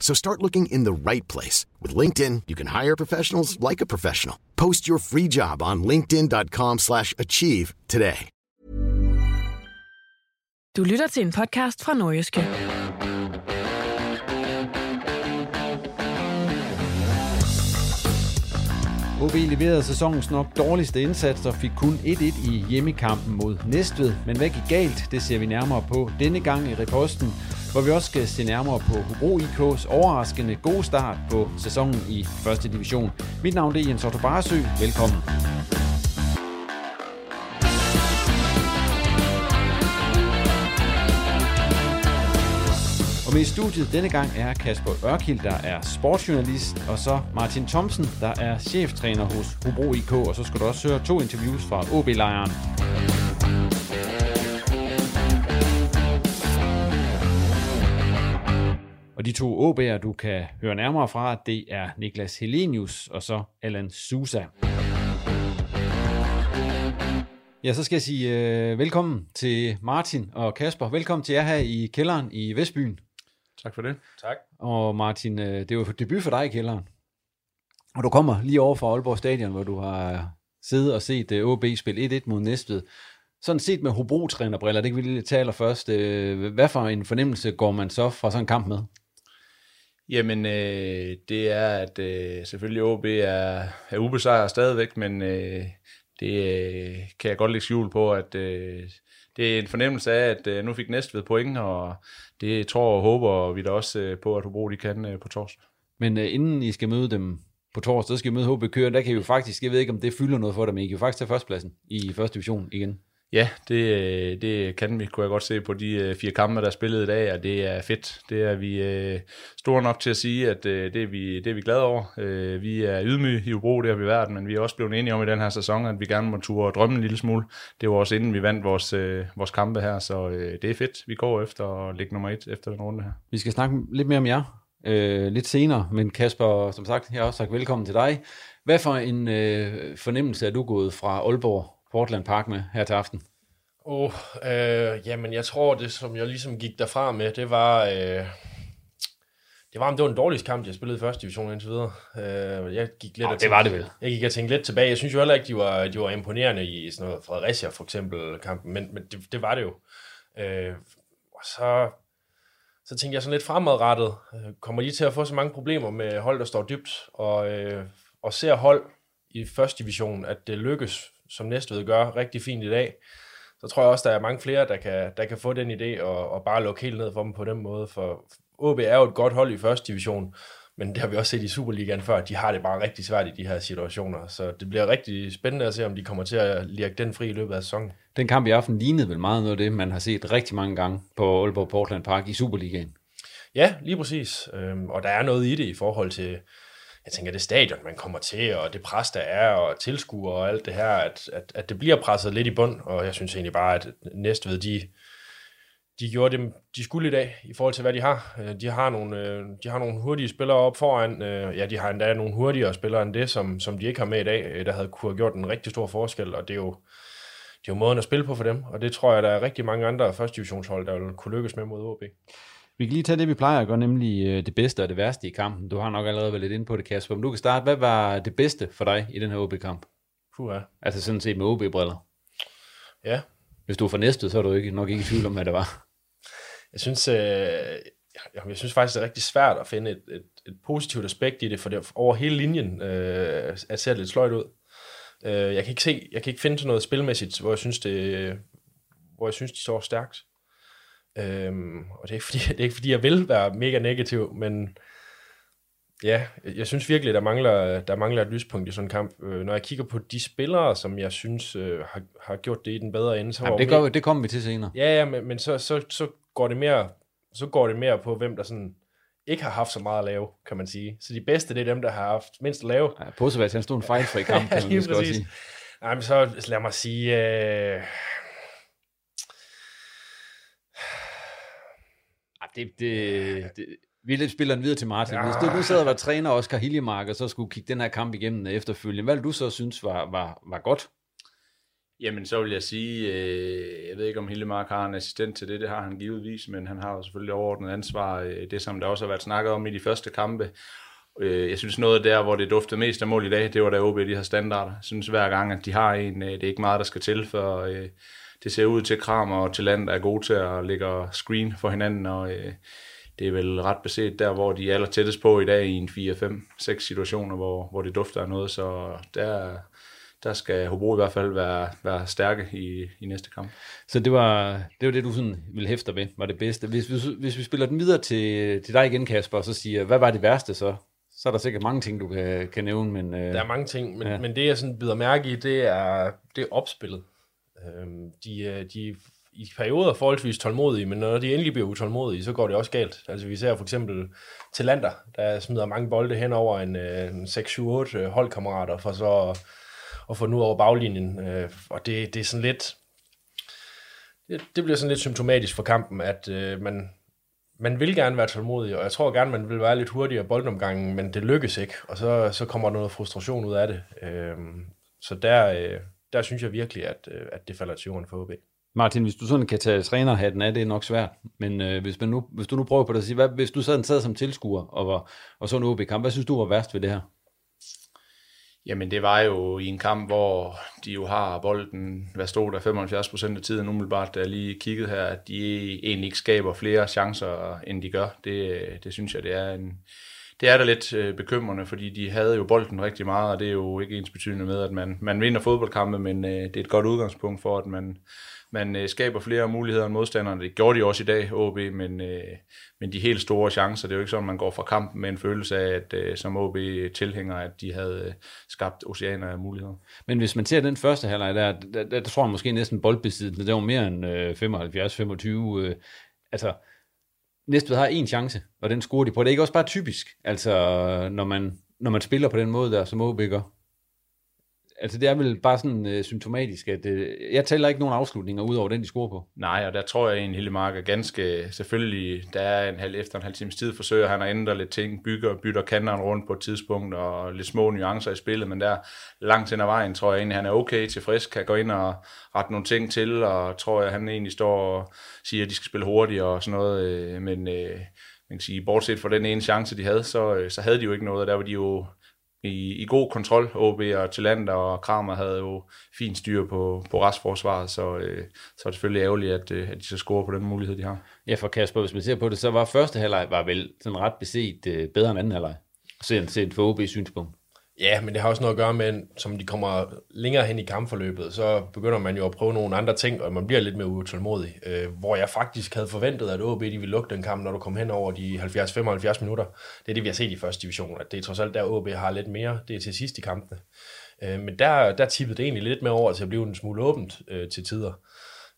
So start looking in the right place. With LinkedIn, you can hire professionals like a professional. Post your free job on linkedin.com slash achieve today. Du lytter til en podcast fra Nordjyske. OB leverede sæsonens nok dårligste indsats og fik kun 1-1 i hjemmekampen mod Næstved. Men hvad gik galt, det ser vi nærmere på denne gang i reposten, hvor vi også skal se nærmere på Hobro IK's overraskende gode start på sæsonen i første division. Mit navn er Jens Otto Barsø. Velkommen. Og med i studiet denne gang er Kasper Ørkild, der er sportsjournalist, og så Martin Thomsen, der er cheftræner hos Hobro IK, og så skal du også høre to interviews fra OB-lejren. Og de to OB'er, du kan høre nærmere fra, det er Niklas Helenius og så Allan Sousa. Ja, så skal jeg sige øh, velkommen til Martin og Kasper. Velkommen til jer her i kælderen i Vestbyen. Tak for det. Tak. Og Martin, øh, det er jo debut for dig i kælderen. Og du kommer lige over fra Aalborg Stadion, hvor du har siddet og set øh, OB spille 1-1 mod Næstved. Sådan set med Hobro-trænerbriller, det kan vi lige tale først. Øh, hvad for en fornemmelse går man så fra sådan en kamp med? Jamen, øh, det er, at øh, selvfølgelig OB er, er ubesejret stadigvæk, men øh, det øh, kan jeg godt lægge skjul på, at øh, det er en fornemmelse af, at øh, nu fik Næstved point, og det tror og håber vi da også øh, på, at Hobro de kan øh, på torsdag. Men øh, inden I skal møde dem på torsdag, så skal I møde HB Køren, der kan I jo faktisk, jeg ved ikke om det fylder noget for dem, men I kan jo faktisk tage førstepladsen i første division igen. Ja, det, øh, det kan vi, kunne jeg godt se på de øh, fire kampe, der er spillet i dag, og det er fedt. Det er vi øh, store nok til at sige, at øh, det, er vi, det er vi glade over. Øh, vi er ydmyge i Ubro, det har vi været, men vi er også blevet enige om i den her sæson, at vi gerne må ture og drømme en lille smule. Det var også inden vi vandt vores, øh, vores kampe her, så øh, det er fedt. Vi går efter at ligge nummer et efter den runde her. Vi skal snakke lidt mere om jer øh, lidt senere, men Kasper, som sagt, jeg har også sagt velkommen til dig. Hvad for en øh, fornemmelse er du gået fra Aalborg Portland Park med her til aften? Oh, øh, jamen, jeg tror, det som jeg ligesom gik derfra med, det var, øh, det var, om det var en dårlig kamp, jeg spillede i første division indtil videre. Øh, jeg gik lidt oh, det var det vel. Jeg gik og tænkte lidt tilbage. Jeg synes jo heller ikke, de var, de var imponerende i sådan noget Fredericia for eksempel kampen, men, men det, det var det jo. Øh, og så, så tænkte jeg sådan lidt fremadrettet. Øh, kommer de til at få så mange problemer med hold, der står dybt, og, øh, og ser hold i første division, at det lykkes, som Næstved gør rigtig fint i dag, så tror jeg også, der er mange flere, der kan, der kan få den idé og, og bare lukke helt ned for dem på den måde. For OB er jo et godt hold i første division, men det har vi også set i Superligaen før, de har det bare rigtig svært i de her situationer. Så det bliver rigtig spændende at se, om de kommer til at lirke den fri i løbet af sæsonen. Den kamp i aften lignede vel meget noget af det, man har set rigtig mange gange på Aalborg Portland Park i Superligaen. Ja, lige præcis. Øhm, og der er noget i det i forhold til, jeg tænker, det stadion, man kommer til, og det pres, der er, og tilskuer og alt det her, at, at, at det bliver presset lidt i bund, og jeg synes egentlig bare, at Næstved, de, de gjorde dem, de skulle i dag, i forhold til, hvad de har. Øh, de har nogle, øh, de har nogle hurtige spillere op foran, øh, ja, de har endda nogle hurtigere spillere end det, som, som de ikke har med i dag, der havde kunne have gjort en rigtig stor forskel, og det er jo, det er jo måden at spille på for dem, og det tror jeg, der er rigtig mange andre første divisionshold, der vil kunne lykkes med mod OB. Vi kan lige tage det, vi plejer at gøre, nemlig det bedste og det værste i kampen. Du har nok allerede været lidt inde på det, Kasper. Men du kan starte. Hvad var det bedste for dig i den her OB-kamp? Puh, ja. Altså sådan set med OB-briller. Ja. Hvis du er for næstet, så er du ikke, nok ikke i tvivl om, hvad det var. Jeg synes, øh, jeg synes faktisk, det er rigtig svært at finde et, et, et positivt aspekt i det, for det over hele linjen øh, at ser det lidt sløjt ud. Øh, jeg kan ikke se, jeg kan ikke finde til noget spilmæssigt, hvor jeg synes det, hvor jeg synes de står stærkt. Øhm, og det er, ikke fordi, det er ikke fordi, jeg vil være mega negativ, men ja, jeg synes virkelig, der mangler, der mangler et lyspunkt i sådan en kamp. Øh, når jeg kigger på de spillere, som jeg synes øh, har, har gjort det i den bedre ende, så Jamen, det, gør, det kommer vi til senere. Ja, ja, men, men så, så, så, går det mere, så går det mere på, hvem der sådan ikke har haft så meget at lave, kan man sige. Så de bedste, det er dem, der har haft mindst at lave. Ja, Posevats, han stod en fejlfri kamp, kan man ja, sige. Nej, men så lad mig sige... Øh... Det, det, det, vi spiller den videre til Martin. Ja. Hvis du nu sad og var træner Oscar Hiljemark, og så skulle kigge den her kamp igennem efterfølgende, hvad du så synes var, var, var godt? Jamen, så vil jeg sige, øh, jeg ved ikke, om Hillemark har en assistent til det, det har han givetvis, men han har jo selvfølgelig overordnet ansvar, øh, det som der også har været snakket om i de første kampe. Øh, jeg synes noget der, hvor det duftede mest af mål i dag, det var da OB de her standarder. Jeg synes hver gang, at de har en, øh, det er ikke meget, der skal til, for øh, det ser ud til Kram og til land, der er gode til at lægge screen for hinanden, og øh, det er vel ret beset der, hvor de er aller tættest på i dag i en 4, 5, 6 situationer, hvor, hvor det dufter af noget, så der, der skal Hobro i hvert fald være, være stærke i, i næste kamp. Så det var det, var det du sådan ville hæfte ved, var det bedste. Hvis, hvis, hvis vi spiller den videre til, til dig igen, Kasper, og så siger, hvad var det værste så? Så er der sikkert mange ting, du kan, kan nævne. Men, øh, der er mange ting, men, ja. men det jeg sådan bider mærke i, det er, det er opspillet. Øhm, de, øh, de i perioder forholdsvis tålmodige, men når de endelig bliver utålmodige, så går det også galt. Altså vi ser for eksempel Talander, der smider mange bolde hen over en, øh, en 6-7-8 øh, holdkammerater, for så at få nu over baglinjen. Øh, og det, det er sådan lidt... Det, det bliver sådan lidt symptomatisk for kampen, at øh, man, man vil gerne være tålmodig, og jeg tror gerne, man vil være lidt hurtigere i boldomgangen, men det lykkes ikke, og så, så kommer der noget frustration ud af det. Øh, så der, øh, der synes jeg virkelig, at, øh, at det falder til jorden for OB. Martin, hvis du sådan kan tage trænerhatten af, det er nok svært. Men øh, hvis, man nu, hvis du nu prøver på det at sige, hvad, hvis du sad, sad som tilskuer og, var, og så en OB-kamp, hvad synes du var værst ved det her? Jamen det var jo i en kamp, hvor de jo har bolden, hvad stod der, 75 procent af tiden umiddelbart, der lige kigget her, at de egentlig ikke skaber flere chancer, end de gør. Det, det synes jeg, det er en, det er da lidt øh, bekymrende, fordi de havde jo bolden rigtig meget, og det er jo ikke ens betydende med, at man, man vinder fodboldkampe, men øh, det er et godt udgangspunkt for, at man, man øh, skaber flere muligheder end modstanderne. Det gjorde de også i dag, OB, men, øh, men de helt store chancer, det er jo ikke sådan, man går fra kampen med en følelse af, at øh, som OB tilhænger, at de havde øh, skabt oceaner af muligheder. Men hvis man ser den første halvleg der, der, der, der tror jeg måske næsten boldbesiddelsen, det var mere end øh, 75-25. Øh, altså, Næstved har en chance, og den scorer de på. Det er ikke også bare typisk, altså når man, når man spiller på den måde der, som OB gør? Altså det er vel bare sådan øh, symptomatisk, at øh, jeg tæller ikke nogen afslutninger ud over den, de scorer på. Nej, og der tror jeg en hele mark er ganske selvfølgelig, der er en halv, efter en halv times tid, forsøger han at ændre lidt ting, bygger og bytter kanteren rundt på et tidspunkt, og lidt små nuancer i spillet, men der langt hen ad vejen, tror jeg egentlig, han er okay tilfreds, kan gå ind og rette nogle ting til, og tror jeg, han egentlig står og siger, at de skal spille hurtigt og sådan noget, øh, men øh, man kan sige, bortset fra den ene chance, de havde, så, øh, så havde de jo ikke noget, og der var de jo i, i god kontrol. OB og Tillander og Kramer havde jo fint styr på, på restforsvaret, så, øh, så er det selvfølgelig ærgerligt, at, øh, at de så score på den mulighed, de har. Ja, for Kasper, hvis man ser på det, så var første halvleg var vel sådan ret beset øh, bedre end anden halvleg, set, set for OB's synspunkt. Ja, men det har også noget at gøre med, som de kommer længere hen i kampforløbet, så begynder man jo at prøve nogle andre ting, og man bliver lidt mere utålmodig. Øh, hvor jeg faktisk havde forventet, at OB de ville lukke den kamp, når du kom hen over de 70-75 minutter. Det er det, vi har set i første division, at det er trods alt der, OB har lidt mere. Det er til sidst i kampene. Øh, men der, der tippede det egentlig lidt mere over til at blive en smule åbent øh, til tider.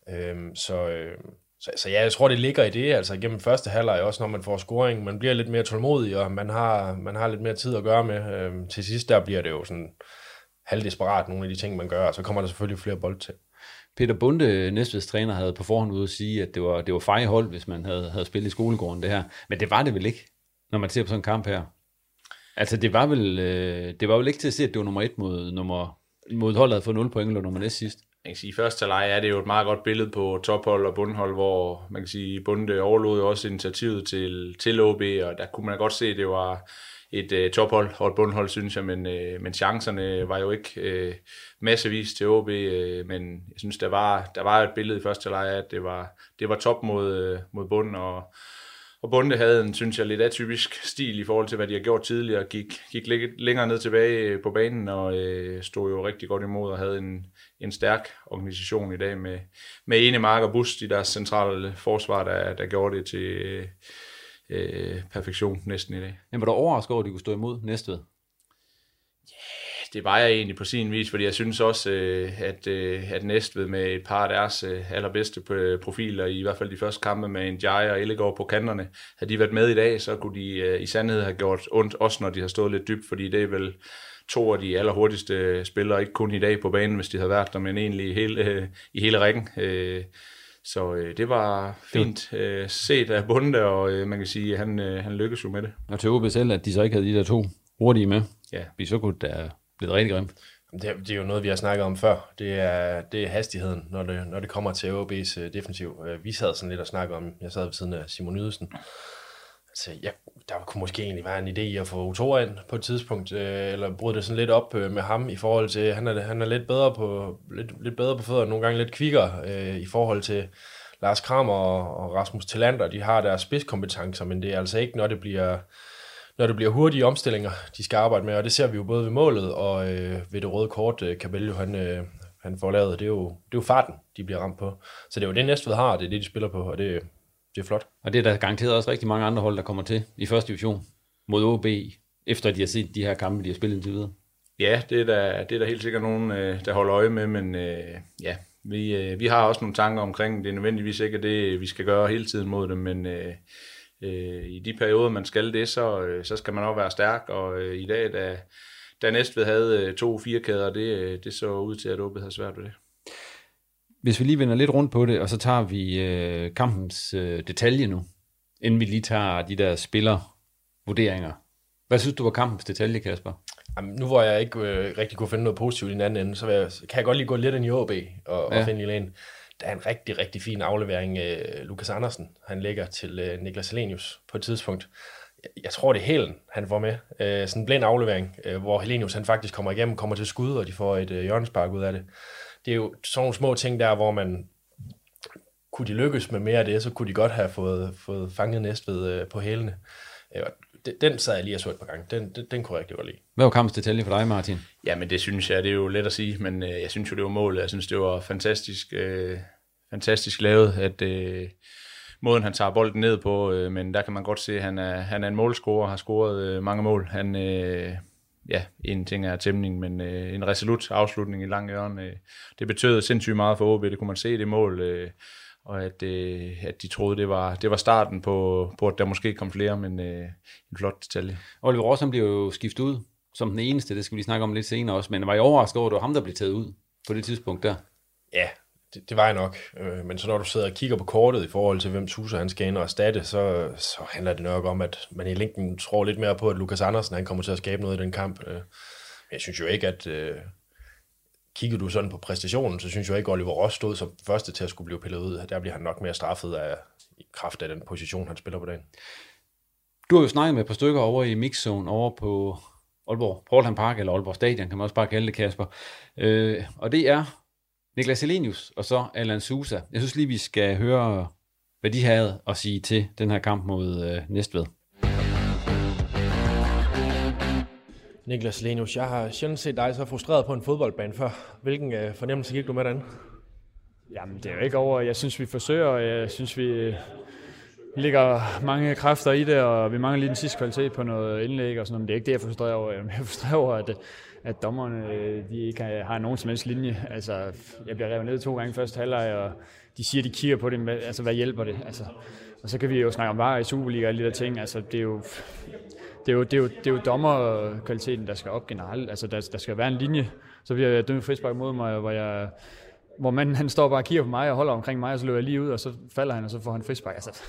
Øh, så, øh, så, så ja, jeg tror, det ligger i det, altså gennem første halvleg, også når man får scoring, man bliver lidt mere tålmodig, og man har, man har lidt mere tid at gøre med. Øhm, til sidst, der bliver det jo sådan halvdesperat, nogle af de ting, man gør, og så kommer der selvfølgelig flere bold til. Peter Bunde, Næstveds træner, havde på forhånd ude at sige, at det var, det var fejhold, hvis man havde, havde spillet i skolegården det her. Men det var det vel ikke, når man ser på sådan en kamp her? Altså, det var vel, øh, det var vel ikke til at se, at det var nummer et mod, nummer, mod holdet havde fået 0 point, eller nummer næst sidst? Man kan sige, i første halvleg er det jo et meget godt billede på tophold og bundhold, hvor man kan sige, Bunde overlod jo også initiativet til, til OB, og der kunne man godt se, at det var et øh, tophold og et bundhold, synes jeg, men, øh, men chancerne var jo ikke øh, massevis til OB, øh, men jeg synes, der var, der var et billede i første halvleg, at det var, det var top mod, øh, mod bund, og og Bunde havde en, synes jeg, lidt atypisk stil i forhold til, hvad de har gjort tidligere. Gik, gik lidt længere ned tilbage øh, på banen og øh, stod jo rigtig godt imod og havde en, en stærk organisation i dag med, med Ene Mark og Bust i deres centrale forsvar, der, der gjorde det til øh, øh perfektion næsten i dag. Men var du overrasket over, at de kunne stå imod Næstved? Det var jeg egentlig på sin vis, fordi jeg synes også, øh, at, øh, at Næstved med et par af deres øh, allerbedste profiler, i hvert fald de første kampe med en Jai og Ellegaard på kanterne, havde de været med i dag, så kunne de i sandhed have gjort ondt, også når de har stået lidt dybt, fordi det er vel to af de allerhurtigste spillere, ikke kun i dag på banen, hvis de havde været der, men egentlig i hele, i hele rækken. Så øh, det var fint øh, set af Bunde, og øh, man kan sige, at han, øh, han lykkedes jo med det. Og til OB selv, at de så ikke havde de der to hurtige med. Ja. Vi så kunne der blevet rigtig grimt. Det, det er jo noget, vi har snakket om før. Det er, det er hastigheden, når det, når det kommer til OB's øh, defensiv. Øh, vi sad sådan lidt og snakkede om, jeg sad ved siden af Simon Ydelsen. Altså, ja, der kunne måske egentlig være en idé i at få Utora ind på et tidspunkt, øh, eller bryde det sådan lidt op øh, med ham i forhold til, han er, han er lidt bedre på, lidt, lidt bedre på fødder, nogle gange lidt kvikkere øh, i forhold til Lars Kramer og, og Rasmus Tillander. De har deres spidskompetencer, men det er altså ikke, når det bliver når det bliver hurtige omstillinger, de skal arbejde med, og det ser vi jo både ved målet og øh, ved det røde kort, øh, Cabello han, øh, han får lavet, det er, jo, det er jo farten, de bliver ramt på. Så det er jo det Næstved har, det er det, de spiller på, og det, det er flot. Og det er der garanteret også rigtig mange andre hold, der kommer til i første division mod OB, efter de har set de her kampe, de har spillet indtil videre. Ja, det er der, det er der helt sikkert nogen, øh, der holder øje med, men øh, ja, vi, øh, vi har også nogle tanker omkring, det er nødvendigvis ikke det, vi skal gøre hele tiden mod dem, men øh, øh, i de perioder, man skal det, så, øh, så skal man også være stærk, og øh, i dag, da, da Næstved havde øh, to kæder, det, øh, det så ud til, at OB havde svært ved det. Hvis vi lige vender lidt rundt på det, og så tager vi øh, kampens øh, detalje nu, inden vi lige tager de der spillervurderinger. Hvad synes du var kampens detalje, Kasper? Jamen, nu hvor jeg ikke øh, rigtig kunne finde noget positivt i den anden ende, så jeg, kan jeg godt lige gå lidt ind i OB og, ja. og finde lægen der er en rigtig, rigtig fin aflevering. Øh, Lukas Andersen, han lægger til øh, Niklas Helenius på et tidspunkt. Jeg, jeg tror, det er Helen, han får med. Øh, sådan en blind aflevering, øh, hvor Helenius han faktisk kommer igennem, kommer til skud, og de får et øh, hjørnespark ud af det. Det er jo sådan nogle små ting der, hvor man kunne de lykkes med mere af det, så kunne de godt have fået, fået fanget Næstved øh, på hælene. Øh, den, sad jeg lige og så et par gange. Den, den, den kunne jeg rigtig godt lide. Hvad var kampens detalje for dig, Martin? Ja, men det synes jeg, det er jo let at sige, men øh, jeg synes jo, det var målet. Jeg synes, det var fantastisk, øh, fantastisk lavet, at øh, måden, han tager bolden ned på, øh, men der kan man godt se, at han er, han er en målscorer, har scoret øh, mange mål. Han, øh, ja, en ting er tæmning, men øh, en resolut afslutning i lang hjørne, øh, det betød sindssygt meget for OB, det kunne man se det mål, øh, og at, øh, at de troede, det var, det var starten på, på, at der måske kom flere, men øh, en flot detalje. Oliver Ross, blev jo skiftet ud som den eneste, det skal vi snakke om lidt senere også, men var I overrasket over, at det var ham, der blev taget ud på det tidspunkt der? Ja, det, det var jeg nok. Øh, men så når du sidder og kigger på kortet i forhold til, hvem Suser han skal ind og erstatte, så, så handler det nok om, at man i længden tror lidt mere på, at Lukas Andersen han kommer til at skabe noget i den kamp. Øh, jeg synes jo ikke, at øh, kigger du sådan på præstationen, så synes jeg ikke, at Oliver Ross stod som første til at skulle blive pillet ud. Der bliver han nok mere straffet af, i kraft af den position, han spiller på dagen. Du har jo snakket med et par stykker over i mixzone over på Aalborg, Portland Park, eller Aalborg Stadion, kan man også bare kalde det, Kasper. Øh, og det er Niklas Helenius og så Alan Sousa. Jeg synes lige, vi skal høre, hvad de havde at sige til den her kamp mod øh, Næstved. Niklas Helenius, jeg har sjældent set dig så frustreret på en fodboldbane før. Hvilken øh, fornemmelse gik du med den? Jamen, det er jo ikke over. Jeg synes, vi forsøger. Jeg synes, vi ligger mange kræfter i det, og vi mangler lige den sidste kvalitet på noget indlæg og sådan noget. Men det er ikke det, jeg frustrerer over. Jeg er frustreret over, at at dommerne øh, de ikke har nogen som helst linje. Altså, jeg bliver revet ned to gange første halvleg, og de siger, de kigger på det, men altså, hvad hjælper det? Altså, og så kan vi jo snakke om varer i Superliga og alle de der ting. Altså, det er jo, det er jo, det er jo, det er jo dommerkvaliteten, der skal op generelt. Altså, der, der skal være en linje. Så bliver jeg dømt frispark mod mig, hvor jeg hvor manden han står bare og kigger på mig og holder omkring mig, og så løber jeg lige ud, og så falder han, og så får han frispark. Altså,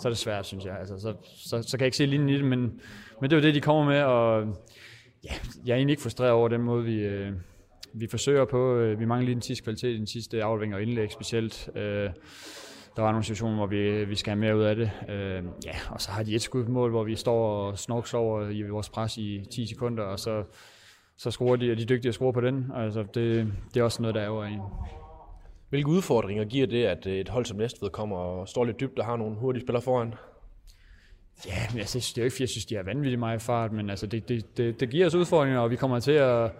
så er det svært, synes jeg. Altså, så, så, så kan jeg ikke se linjen i det, men, men det er jo det, de kommer med, og ja, jeg er egentlig ikke frustreret over den måde, vi, øh, vi forsøger på. Øh, vi mangler lige den sidste kvalitet i den sidste aflevering og indlæg specielt. Øh, der var nogle situationer, hvor vi, vi skal have mere ud af det. Øh, ja, og så har de et skud på mål, hvor vi står og snorks over i vores pres i 10 sekunder, og så, så scorer de, og de er dygtige at score på den. Altså, det, det er også noget, der er over i. Hvilke udfordringer giver det, at øh, et hold som Næstved kommer og står lidt dybt og har nogle hurtige spillere foran? Ja, men altså, det er ikke, jeg synes, de er vanvittigt meget fart, men altså, det, det, det, det giver os udfordringer, og vi kommer til at,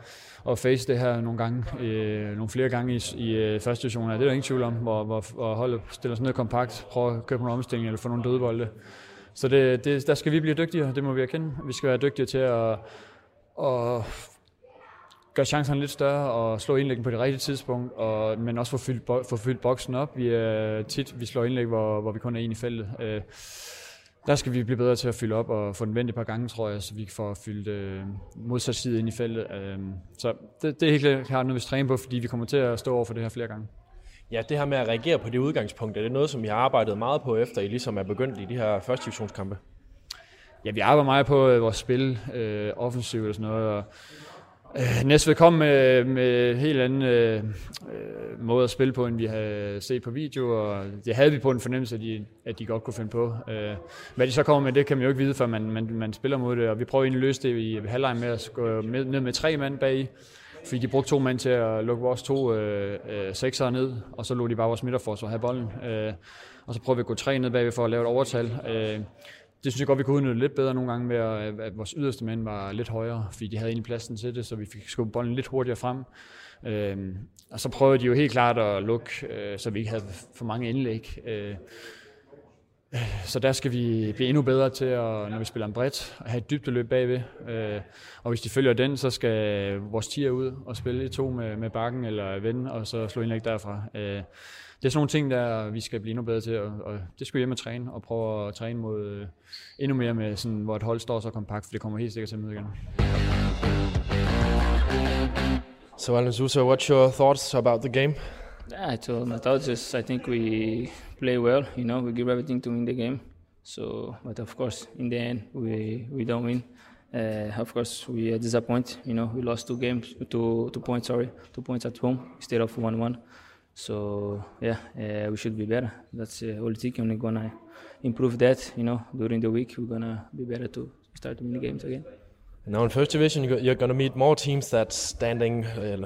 at face det her nogle gange, øh, nogle flere gange i, i øh, første division. Det er der ingen tvivl om, hvor, hvor, hvor holdet stiller sig ned kompakt, prøver at købe nogle omstilling eller få nogle dødbolde. Så det, det, der skal vi blive dygtigere, det må vi erkende. Vi skal være dygtige til at, at gøre chancerne lidt større og slå indlæggen på det rigtige tidspunkt, og, men også få fyldt, få fyldt boksen op. Vi er tit, vi slår indlæg, hvor, hvor vi kun er en i feltet. Øh, der skal vi blive bedre til at fylde op og få den vendt et par gange, tror jeg, så vi kan få fyldt øh, modsat side ind i feltet. Øh, så det, det er helt klart noget, vi skal træne på, fordi vi kommer til at stå over for det her flere gange. Ja, det her med at reagere på det udgangspunkt, er det noget, som I har arbejdet meget på, efter I ligesom er begyndt i de her første divisionskampe? Ja, vi arbejder meget på øh, vores spil, øh, offensivt og sådan noget, og Øh, Øh, Næstved kom med, med en helt anden øh, øh, måde at spille på, end vi havde set på video, og det havde vi på en fornemmelse, at de, at de godt kunne finde på. Øh, hvad de så kommer med, det kan man jo ikke vide, før man, man, man spiller mod det, og vi prøver egentlig at løse det i halvleg med at gå med, ned med tre mand bag fordi de brugte to mand til at lukke vores to øh, øh, seksere ned, og så lå de bare vores midterforsvar have bolden. Øh, og så prøver vi at gå tre ned bagved for at lave et overtal. Øh, det synes jeg godt, vi kunne udnytte lidt bedre nogle gange med, at vores yderste mænd var lidt højere, fordi de havde egentlig pladsen til det, så vi fik skubbet bolden lidt hurtigere frem. Øhm, og så prøvede de jo helt klart at lukke, øh, så vi ikke havde for mange indlæg. Øh, så der skal vi blive endnu bedre til, at, når vi spiller en bredt, at have et dybdeløb bagved. Øh, og hvis de følger den, så skal vores tier ud og spille i to med, med bakken eller ven, og så slå indlæg derfra. Øh, det er sådan nogle ting, der vi skal blive endnu bedre til, og, og det skal vi hjem og træne, og prøve at træne mod øh, endnu mere med, sådan, hvor et hold står så kompakt, for det kommer helt sikkert til at møde igen. So Alan Sousa, what's your thoughts about the game? Yeah, I told my thoughts is I think we play well, you know, we give everything to win the game. So, but of course, in the end, we, we don't win. Uh, of course, we are disappointed. You know, we lost two games, two two points. Sorry, two points at home instead of one-one. So yeah, uh, we should be better. That's uh, all thing. We're gonna improve that. You know, during the week we're gonna be better to start winning games again. Now in first division, you're going to meet more teams that's standing uh,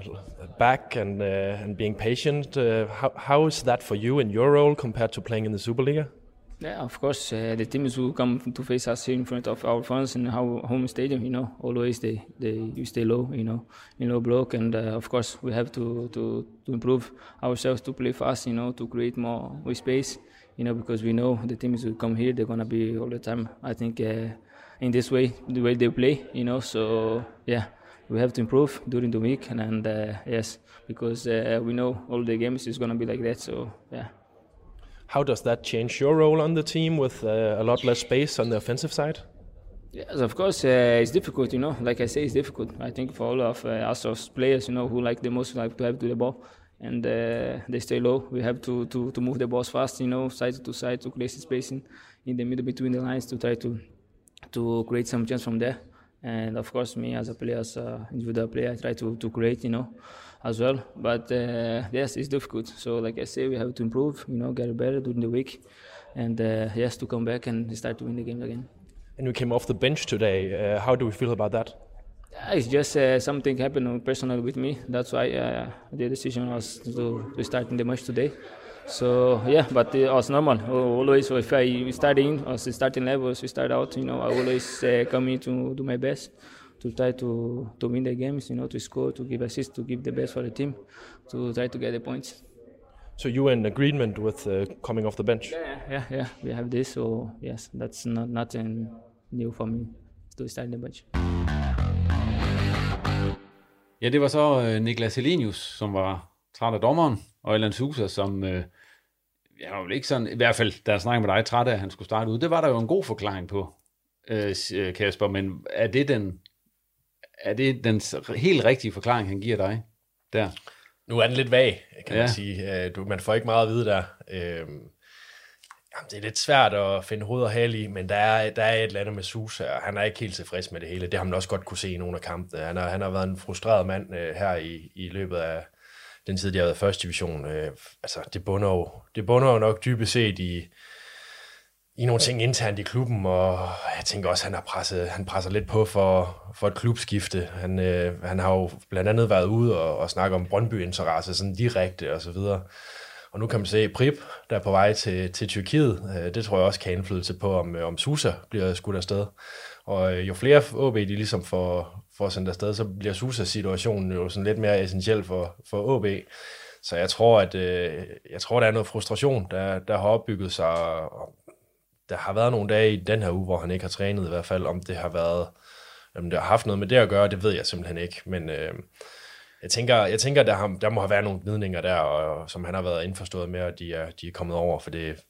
back and uh, and being patient. Uh, how how is that for you in your role compared to playing in the Superliga? Yeah, of course, uh, the teams who come to face us here in front of our fans in our home stadium, you know, always they, they you stay low, you know, in low block, and uh, of course we have to, to, to improve ourselves to play fast, you know, to create more space, you know, because we know the teams who come here they're gonna be all the time. I think uh, in this way, the way they play, you know, so yeah, we have to improve during the week, and, and uh, yes, because uh, we know all the games is gonna be like that, so yeah. How does that change your role on the team with uh, a lot less space on the offensive side? Yes, of course, uh, it's difficult. You know, like I say, it's difficult. I think for all of uh, us as players, you know, who like the most like to have to the ball, and uh, they stay low. We have to, to, to move the balls fast. You know, side to side to create spacing in the middle between the lines to try to to create some chance from there. And of course, me as a player, as an individual player, I try to, to create. You know, as well. But uh, yes, it's difficult. So like I say, we have to improve. You know, get better during the week, and uh, yes, to come back and start to win the games again. And we came off the bench today. Uh, how do we feel about that? It's just uh, something happened personally with me. That's why uh, the decision was to, to start in the match today. So yeah, but it was normal. Always, if I start in or starting levels, we start out. You know, I always uh, come in to do my best to try to, to win the games, you know, to score, to give assists, to give the best for the team, to try to get the points. So you were in agreement with uh, coming off the bench? Yeah, yeah, yeah. We have this, so yes, that's not nothing new for me to start the bench. Ja, det var så uh, Niklas Helenius, som var træt af dommeren, og Elan Sousa, som uh, jeg var vel ikke sådan, i hvert fald, da jeg snakkede med dig, træt af, at han skulle starte ud. Det var der jo en god forklaring på, uh, Kasper, men er det den er det den helt rigtige forklaring, han giver dig der? Nu er den lidt vag, kan ja. man sige. Øh, du, man får ikke meget at vide der. Øhm, jamen, det er lidt svært at finde hoved og hale i, men der er, der er et eller andet med Susa, og han er ikke helt tilfreds med det hele. Det har man også godt kunne se i nogle af kampene. Han har, han har været en frustreret mand øh, her i, i løbet af den tid, de har været første division. Øh, altså, det bunder, jo, det bunder jo nok dybest set i, i nogle ting internt i klubben, og jeg tænker også, at han har presset, han presser lidt på for, for et klubskifte. Han, øh, han har jo blandt andet været ude og, og snakke om Brøndby-interesse, sådan direkte og så videre. Og nu kan man se Prip, der er på vej til, til Tyrkiet. Øh, det tror jeg også kan indflydelse på, om, øh, om Susa bliver skudt afsted. Og øh, jo flere OB de ligesom får, får sendt afsted, så bliver Susas situationen jo sådan lidt mere essentiel for, for OB. Så jeg tror, at øh, jeg tror, der er noget frustration, der, der har opbygget sig. Og der har været nogle dage i den her uge, hvor han ikke har trænet i hvert fald. Om det har været, om det har haft noget med det at gøre, det ved jeg simpelthen ikke. Men øh, jeg tænker, jeg tænker der, har, der må have været nogle gnidninger der, og, som han har været indforstået med, og de er, de er kommet over, for det,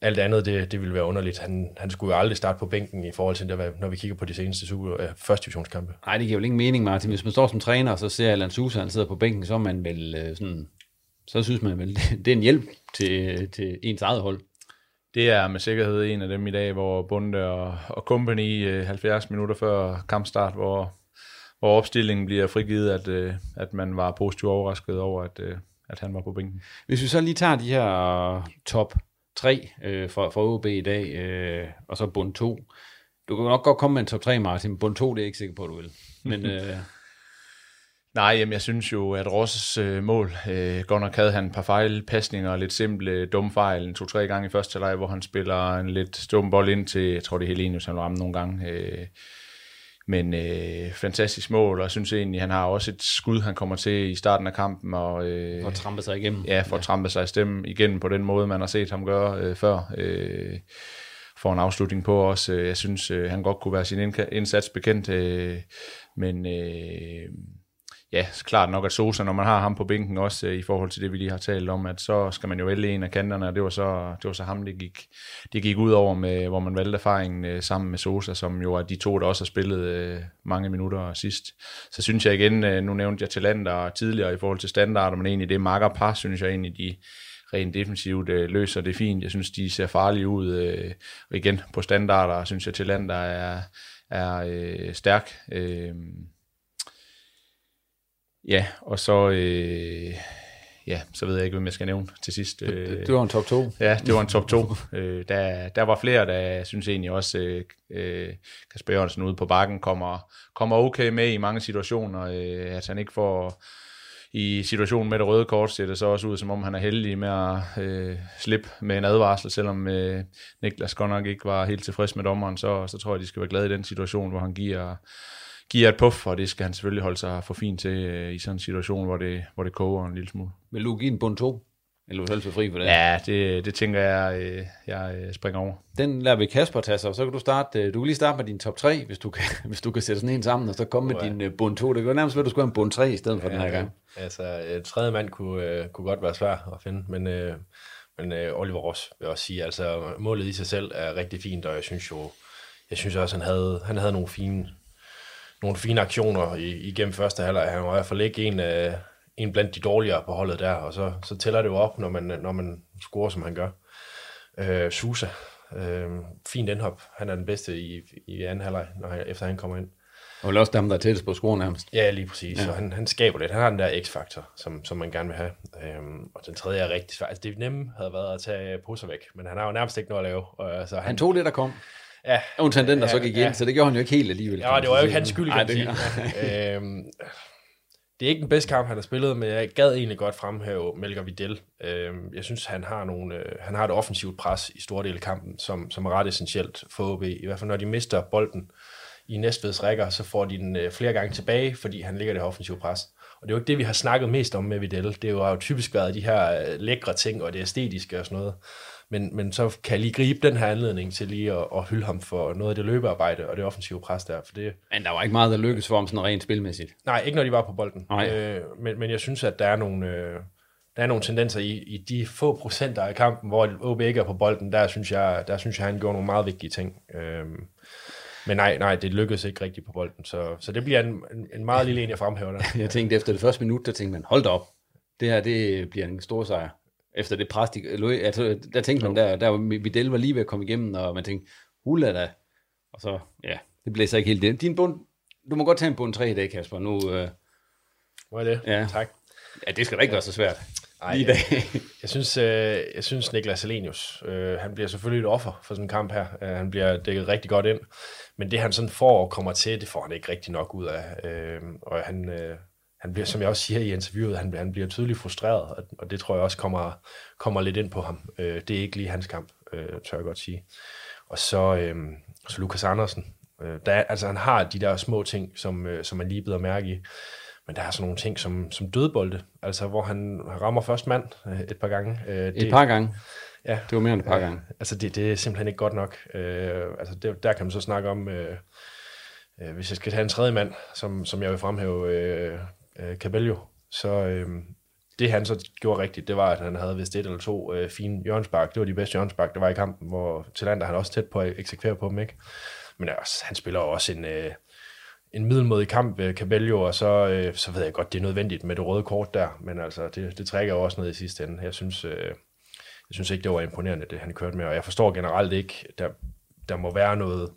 alt andet, det, det ville være underligt. Han, han skulle jo aldrig starte på bænken i forhold til, det, når vi kigger på de seneste super, øh, første divisionskampe. Nej, det giver jo ingen mening, Martin. Hvis man står som træner, og så ser Alan Sousa, han sidder på bænken, så man vel øh, sådan, så synes man vel, det er en hjælp til, øh, til ens eget hold. Det er med sikkerhed en af dem i dag, hvor Bunde og, og company øh, 70 minutter før kampstart, hvor, hvor opstillingen bliver frigivet, at, øh, at man var positivt overrasket over, at, øh, at han var på bænken. Hvis vi så lige tager de her top 3 øh, for, for OB i dag, øh, og så bund 2. Du kan nok godt komme med en top 3, Martin. Bund 2, det er jeg ikke sikker på, at du vil. Men, øh... Nej, jamen, jeg synes jo, at Rosses øh, mål, øh, godt nok havde han et par fejlpasninger, lidt simple, dumme fejl, to-tre gange i første leg, hvor han spiller en lidt stum bold ind til, jeg tror det er Helenius, han ramme nogle gange. Øh, men øh, fantastisk mål, og jeg synes egentlig, han har også et skud, han kommer til i starten af kampen. Og, øh, for at trampe sig igennem. Ja, for at trampe sig stemme igennem på den måde, man har set ham gøre øh, før. Øh, for en afslutning på os. Jeg synes, øh, han godt kunne være sin indsats bekendt, øh, men øh, ja, klart nok, at Sosa, når man har ham på bænken også, øh, i forhold til det, vi lige har talt om, at så skal man jo vælge en af kanterne, og det var så, det var så ham, det gik, det gik ud over, med, hvor man valgte erfaringen øh, sammen med Sosa, som jo er de to, der også har spillet øh, mange minutter sidst. Så synes jeg igen, øh, nu nævnte jeg talenter tidligere i forhold til standarder, men egentlig det makker par, synes jeg egentlig, de rent defensivt øh, løser det fint. Jeg synes, de ser farlige ud. Øh, og igen, på standarder, synes jeg, talenter er, er øh, stærk. Øh, Ja, og så, øh, ja, så ved jeg ikke, hvem jeg skal nævne til sidst. Det, det var en top 2. Ja, det var en top 2. øh, der, der var flere, der synes egentlig også, øh, øh, Kasper Jørgensen ude på bakken kommer, kommer okay med i mange situationer. Øh, at han ikke får i situationen med det røde kort, ser det så også ud, som om han er heldig med at øh, slippe med en advarsel, selvom øh, Niklas godt nok ikke var helt tilfreds med dommeren, så, så tror jeg, de skal være glade i den situation, hvor han giver giver et puff, og det skal han selvfølgelig holde sig for fint til øh, i sådan en situation, hvor det, hvor det koger en lille smule. Vil du give en bund 2? Eller er du selv fri for det? Ja, det, det tænker jeg, øh, jeg øh, springer over. Den lader vi Kasper tage sig, så kan du starte, øh, du kan lige starte med din top 3, hvis du kan, hvis du kan sætte sådan en sammen, og så komme med din bund 2. Det kan nærmest være, at du skulle have en bund 3 i stedet for ja, den her gang. Altså, et tredje mand kunne, uh, kunne godt være svær at finde, men, uh, men uh, Oliver Ross vil også sige, altså målet i sig selv er rigtig fint, og jeg synes jo, jeg synes også, han havde, han havde nogle fine nogle fine aktioner i, igennem første halvleg. Han var i hvert fald ikke en, uh, en blandt de dårligere på holdet der, og så, så tæller det jo op, når man, når man scorer, som han gør. Uh, Susa, uh, fint indhop. Han er den bedste i, i anden halvleg, når han, efter han kommer ind. Og vel også dem, der er tættest på score nærmest. Ja, lige præcis. Ja. Så han, han skaber lidt. Han har den der x-faktor, som, som man gerne vil have. Um, og den tredje er rigtig svært. Altså, det nemme havde været at tage poser væk, men han har jo nærmest ikke noget at lave. Og, altså, han, han tog det, der kom. Ja. Undtagen den, der ja, så gik ja. ind, så det gjorde han jo ikke helt alligevel. Ja, det var jo ikke hans skyld, kan sige. øhm, det er ikke den bedste kamp, han har spillet, men jeg gad egentlig godt fremhæve Melker Vidal. Øhm, jeg synes, han har, nogle, øh, han har et offensivt pres i store dele af kampen, som, som er ret essentielt for OB. I hvert fald, når de mister bolden i Næstveds rækker, så får de den øh, flere gange tilbage, fordi han ligger det her offensivt pres. Og det er jo ikke det, vi har snakket mest om med Vidal. Det er jo typisk været de her øh, lækre ting, og det æstetiske og sådan noget. Men, men så kan jeg lige gribe den her anledning til lige at, at hylde ham for noget af det løbearbejde og det offensive pres der. For det, men der var ikke meget, der lykkedes for ham sådan rent spilmæssigt. Nej, ikke når de var på bolden. Øh, men, men jeg synes, at der er nogle... Øh, der er nogle tendenser i, i de få procenter af kampen, hvor OB ikke er på bolden, der synes jeg, der synes jeg, han gjorde nogle meget vigtige ting. Øhm, men nej, nej, det lykkedes ikke rigtigt på bolden, så, så det bliver en, en, meget lille en, jeg fremhæver der. jeg tænkte efter det første minut, der tænkte man, hold da op, det her det bliver en stor sejr efter det pres, de, altså, der tænkte man, der, der var Vidal var lige ved at komme igennem, og man tænkte, hula da. Og så, ja, det blev så ikke helt det. Din bund, du må godt tage en bund 3 i dag, Kasper. Nu, øh, Hvor er det? Ja. Tak. Ja, det skal da ikke være så svært. Ej, i dag. Jeg, jeg synes, øh, jeg synes Niklas Selenius, øh, han bliver selvfølgelig et offer for sådan en kamp her. Øh, han bliver dækket rigtig godt ind. Men det han sådan får og kommer til, det får han ikke rigtig nok ud af. Øh, og han, øh, han bliver, som jeg også siger i interviewet, han, han bliver tydeligt frustreret, og, og det tror jeg også kommer, kommer lidt ind på ham. Øh, det er ikke lige hans kamp, øh, tør jeg godt sige. Og så, øh, så Lukas Andersen, øh, der, altså han har de der små ting, som, øh, som man lige bider mærke i, men der er sådan nogle ting som, som dødbolde, altså hvor han rammer først mand øh, et par gange. Øh, det, et par gange? Ja. Det var mere end et par gange. Altså det, det er simpelthen ikke godt nok. Øh, altså det, der kan man så snakke om, øh, øh, hvis jeg skal tage en tredje mand, som, som jeg vil fremhæve, øh, øh, Cabello, så øh, det han så gjorde rigtigt, det var, at han havde vist et eller to øh, fine hjørnspark. Det var de bedste hjørnspark, der var i kampen, hvor Talander han også tæt på at eksekvere på dem, ikke? Men altså, han spiller også en, øh, en middelmodig kamp, Cabello, og så, øh, så ved jeg godt, det er nødvendigt med det røde kort der, men altså, det, det trækker jo også ned i sidste ende. Jeg synes, øh, jeg synes ikke, det var imponerende, det han kørte med, og jeg forstår generelt ikke, der, der må være noget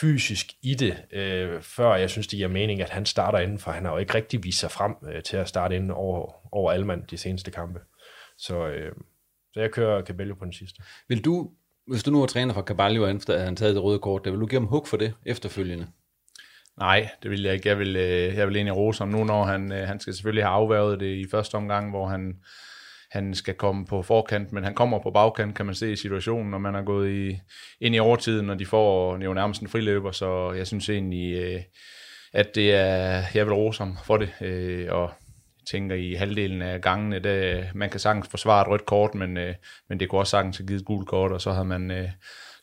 fysisk i det, øh, før jeg synes, det giver mening, at han starter inden, for han har jo ikke rigtig vist sig frem øh, til at starte inden over, over Alman de seneste kampe. Så, øh, så jeg kører Cabello på den sidste. Vil du, hvis du nu er træner for Cabello, efter at han taget det røde kort, vil du give ham hug for det efterfølgende? Nej, det vil jeg ikke. Jeg vil, øh, jeg vil egentlig rose ham nu, når han, øh, han skal selvfølgelig have afværget det i første omgang, hvor han, han skal komme på forkant, men han kommer på bagkant, kan man se i situationen, når man er gået i, ind i overtiden, og de får jo nærmest en friløber, så jeg synes egentlig, øh, at det er, jeg vil rose ham for det, og tænker i halvdelen af gangene, der, man kan sagtens forsvare et rødt kort, men, men det kunne også sagtens have givet et gult kort, og så har man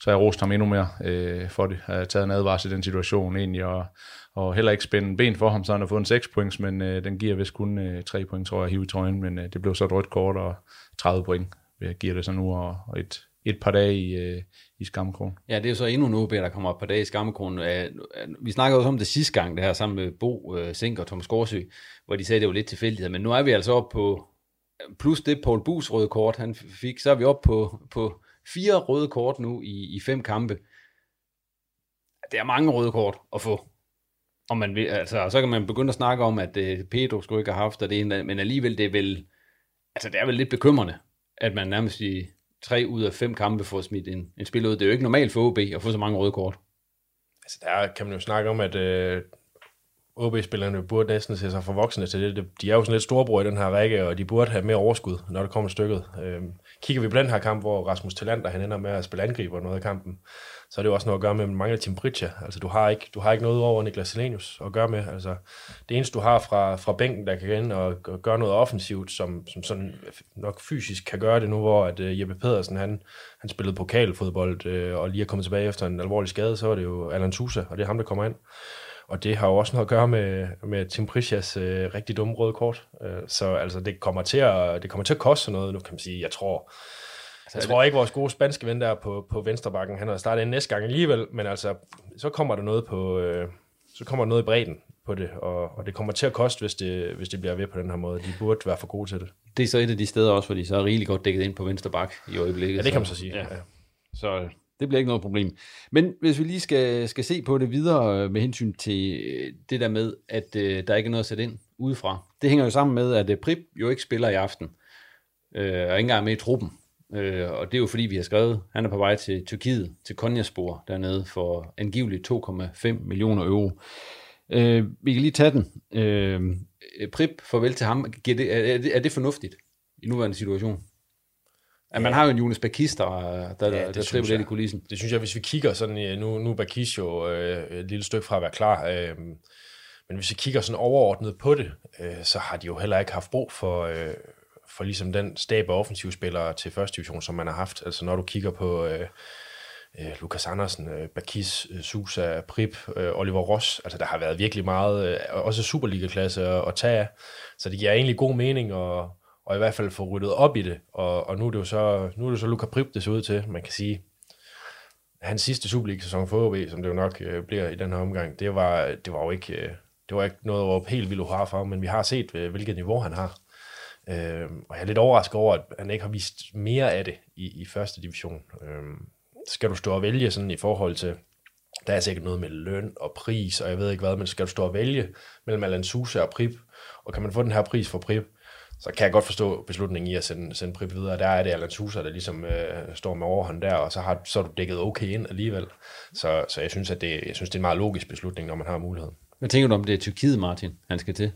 så jeg roste ham endnu mere øh, for det. Jeg har taget en advarsel i den situation egentlig, og, og heller ikke spændt ben for ham, så han har fået en 6 points, men øh, den giver vist kun øh, 3 point, tror jeg, hive i trøjen, men øh, det blev så et rødt kort og 30 point, jeg giver det så nu, og, og et, et par dage i, øh, i skammekronen. Ja, det er jo så endnu en OB, der kommer et par dage i skammekronen. Øh, øh, vi snakkede også om det sidste gang, det her sammen med Bo øh, Sink og Thomas Gårdsø, hvor de sagde, at det var lidt tilfældighed, men nu er vi altså oppe på, øh, plus det Paul Bus røde kort, han fik, så er vi oppe på, på fire røde kort nu i, i fem kampe. Det er mange røde kort at få. Om man vil, altså, så kan man begynde at snakke om, at øh, Pedro skulle ikke have haft det ene, men alligevel det er vel, altså det er vel lidt bekymrende, at man nærmest i tre ud af fem kampe får smidt en, en spil ud. Det er jo ikke normalt for OB at få så mange røde kort. Altså der kan man jo snakke om, at øh, OB-spillerne burde næsten se sig for voksne til det. De er jo sådan lidt storebror i den her række, og de burde have mere overskud, når det kommer stykket. Øhm, kigger vi på den her kamp, hvor Rasmus Talander han ender med at spille angriber noget af kampen, så er det jo også noget at gøre med, at man mangler Tim Pritja. Altså, du har ikke, du har ikke noget over Niklas Selenius at gøre med. Altså, det eneste, du har fra, fra bænken, der kan ind og gøre noget offensivt, som, som sådan nok fysisk kan gøre det nu, hvor at, uh, Jeppe Pedersen, han, han spillede pokalfodbold uh, og lige er kommet tilbage efter en alvorlig skade, så er det jo Alan Tusa, og det er ham, der kommer ind. Og det har jo også noget at gøre med, med Tim Prisjas øh, rigtig dumme røde kort. Øh, så altså, det kommer, til at, det kommer til at koste noget, nu kan man sige. Jeg tror, altså, jeg tror ikke, vores gode spanske ven der på, på venstrebakken, han har startet ind næste gang alligevel, men altså, så kommer der noget på, øh, så kommer der noget i bredden på det, og, og det kommer til at koste, hvis det, hvis det bliver ved på den her måde. De burde være for gode til det. Det er så et af de steder også, hvor de så er rigeligt godt dækket ind på venstre bak i øjeblikket. Ja, det kan man så sige. Ja. Ja. Så det bliver ikke noget problem. Men hvis vi lige skal, skal se på det videre øh, med hensyn til øh, det der med, at øh, der ikke er noget at sætte ind udefra. Det hænger jo sammen med, at øh, Prip jo ikke spiller i aften, øh, og ikke engang med i truppen. Øh, og det er jo fordi, vi har skrevet, han er på vej til Tyrkiet, til Konjaspor dernede, for angiveligt 2,5 millioner euro. Øh, vi kan lige tage den. Øh, Prip, farvel til ham. Er det, er det fornuftigt i nuværende situation? Ja, man har jo en Jonas Bakis, der, der, ja, der, der triver lidt i kulissen. Det synes jeg, hvis vi kigger sådan, nu, nu er Bakis jo øh, et lille stykke fra at være klar, øh, men hvis vi kigger sådan overordnet på det, øh, så har de jo heller ikke haft brug for, øh, for ligesom den stab af offensivspillere til første division, som man har haft. Altså når du kigger på øh, øh, Lukas Andersen, øh, Bakis, øh, Susa, Prip, øh, Oliver Ross, altså der har været virkelig meget, øh, også Superliga-klasse at, at tage af, så det giver egentlig god mening at og i hvert fald få ryddet op i det. Og, og nu er det jo så, nu er det så Luka Prip, det ser ud til, man kan sige. Hans sidste Superliga-sæson for OB, som det jo nok øh, bliver i den her omgang, det var, det var jo ikke, øh, det var ikke noget, over helt vildt har for men vi har set, øh, hvilket niveau han har. Øh, og jeg er lidt overrasket over, at han ikke har vist mere af det i, i første division. Øh, skal du stå og vælge sådan i forhold til, der er sikkert noget med løn og pris, og jeg ved ikke hvad, men skal du stå og vælge mellem Alan Sousa og Prip, og kan man få den her pris for Prip, så kan jeg godt forstå beslutningen i at sende, sende Prip videre. Der er det Allan Suser, der ligesom øh, står med overhånd der, og så, har, så er du dækket okay ind alligevel. Så, så jeg synes, at det, jeg synes, det er en meget logisk beslutning, når man har muligheden. Hvad tænker du om det er Tyrkiet, Martin, han skal til?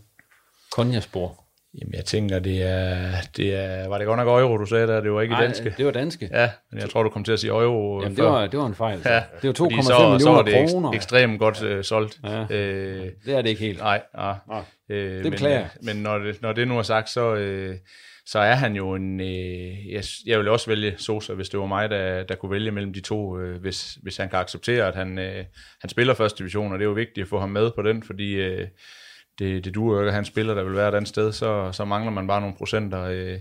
konjaspor? Jamen, jeg tænker, det er, det er... Var det godt nok euro, du sagde der? Det var ikke Nej, danske? det var danske. Ja, men jeg tror, du kom til at sige euro Jamen, før. det var, det var en fejl. Så. Ja, det var 2,5 fordi millioner så, så var det kroner. ek- ekstremt godt øh, solgt. Ja. Øh, det er det ikke helt. Nej, nej. Nej. Øh, Det beklager jeg. Men, men når, det, når det nu er sagt, så, øh, så er han jo en... Øh, jeg, jeg vil også vælge Sosa, hvis det var mig, der, der kunne vælge mellem de to, øh, hvis, hvis han kan acceptere, at han, øh, han spiller første division, og det er jo vigtigt at få ham med på den, fordi øh, det, det duer jo ikke, at han spiller, der vil være et andet sted, så, så mangler man bare nogle procenter. Øh,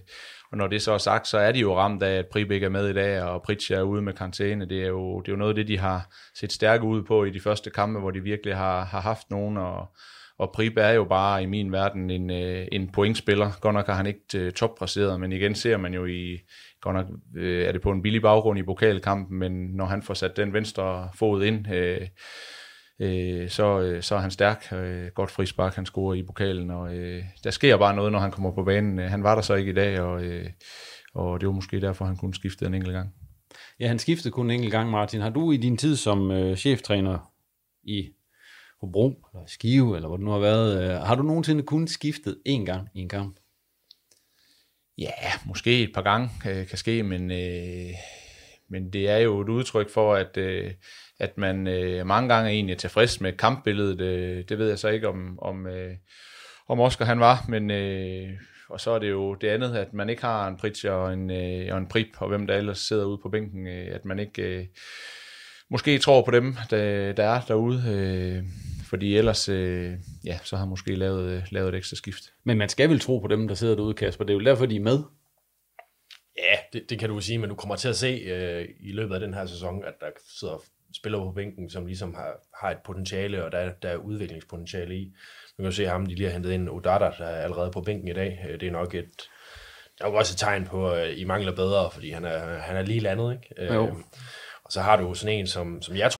og når det så er sagt, så er de jo ramt af, at Pribæk er med i dag, og Pritja er ude med karantæne. Det er, jo, det er jo noget af det, de har set stærke ud på i de første kampe, hvor de virkelig har, har haft nogen, og, og Prib er jo bare i min verden en, øh, en pointspiller. Godt nok har han ikke øh, toppresseret, men igen ser man jo i, godt nok øh, er det på en billig baggrund i pokalkampen, men når han får sat den venstre fod ind, øh, øh, så, øh, så er han stærk. Øh, godt frispark, han scorer i pokalen, og øh, der sker bare noget, når han kommer på banen. Øh, Han var der så ikke i dag, og, øh, og det var måske derfor, han kunne skifte en enkelt gang. Ja, han skiftede kun en enkelt gang, Martin. Har du i din tid som øh, cheftræner i Hobro, eller Skive, eller hvor det nu har været, øh, har du nogensinde kun skiftet én gang i en kamp? Ja, måske et par gange øh, kan ske, men, øh, men det er jo et udtryk for, at, øh, at man øh, mange gange egentlig er tilfreds med kampbilledet. Øh, det ved jeg så ikke, om, om, øh, om Oscar han var, men øh, og så er det jo det andet, at man ikke har en Pritsch og en, øh, og en Prip, og hvem der ellers sidder ude på bænken, øh, at man ikke øh, måske tror på dem, der, der er derude, øh, fordi ellers øh, ja, så har måske lavet, øh, lavet et ekstra skift. Men man skal vel tro på dem, der sidder derude, Kasper. Det er jo derfor, de er med. Ja, det, det kan du sige, men du kommer til at se øh, i løbet af den her sæson, at der sidder spillere på bænken, som ligesom har, har et potentiale, og der, der er udviklingspotentiale i. Man kan jo se ham, de lige har hentet ind, Odata, der er allerede på bænken i dag. Øh, Det er nok et, det er jo også et tegn på, at I mangler bedre, fordi han er, han er lige landet, ikke? Jo. Øh, Og så har du sådan en, som, som jeg tror,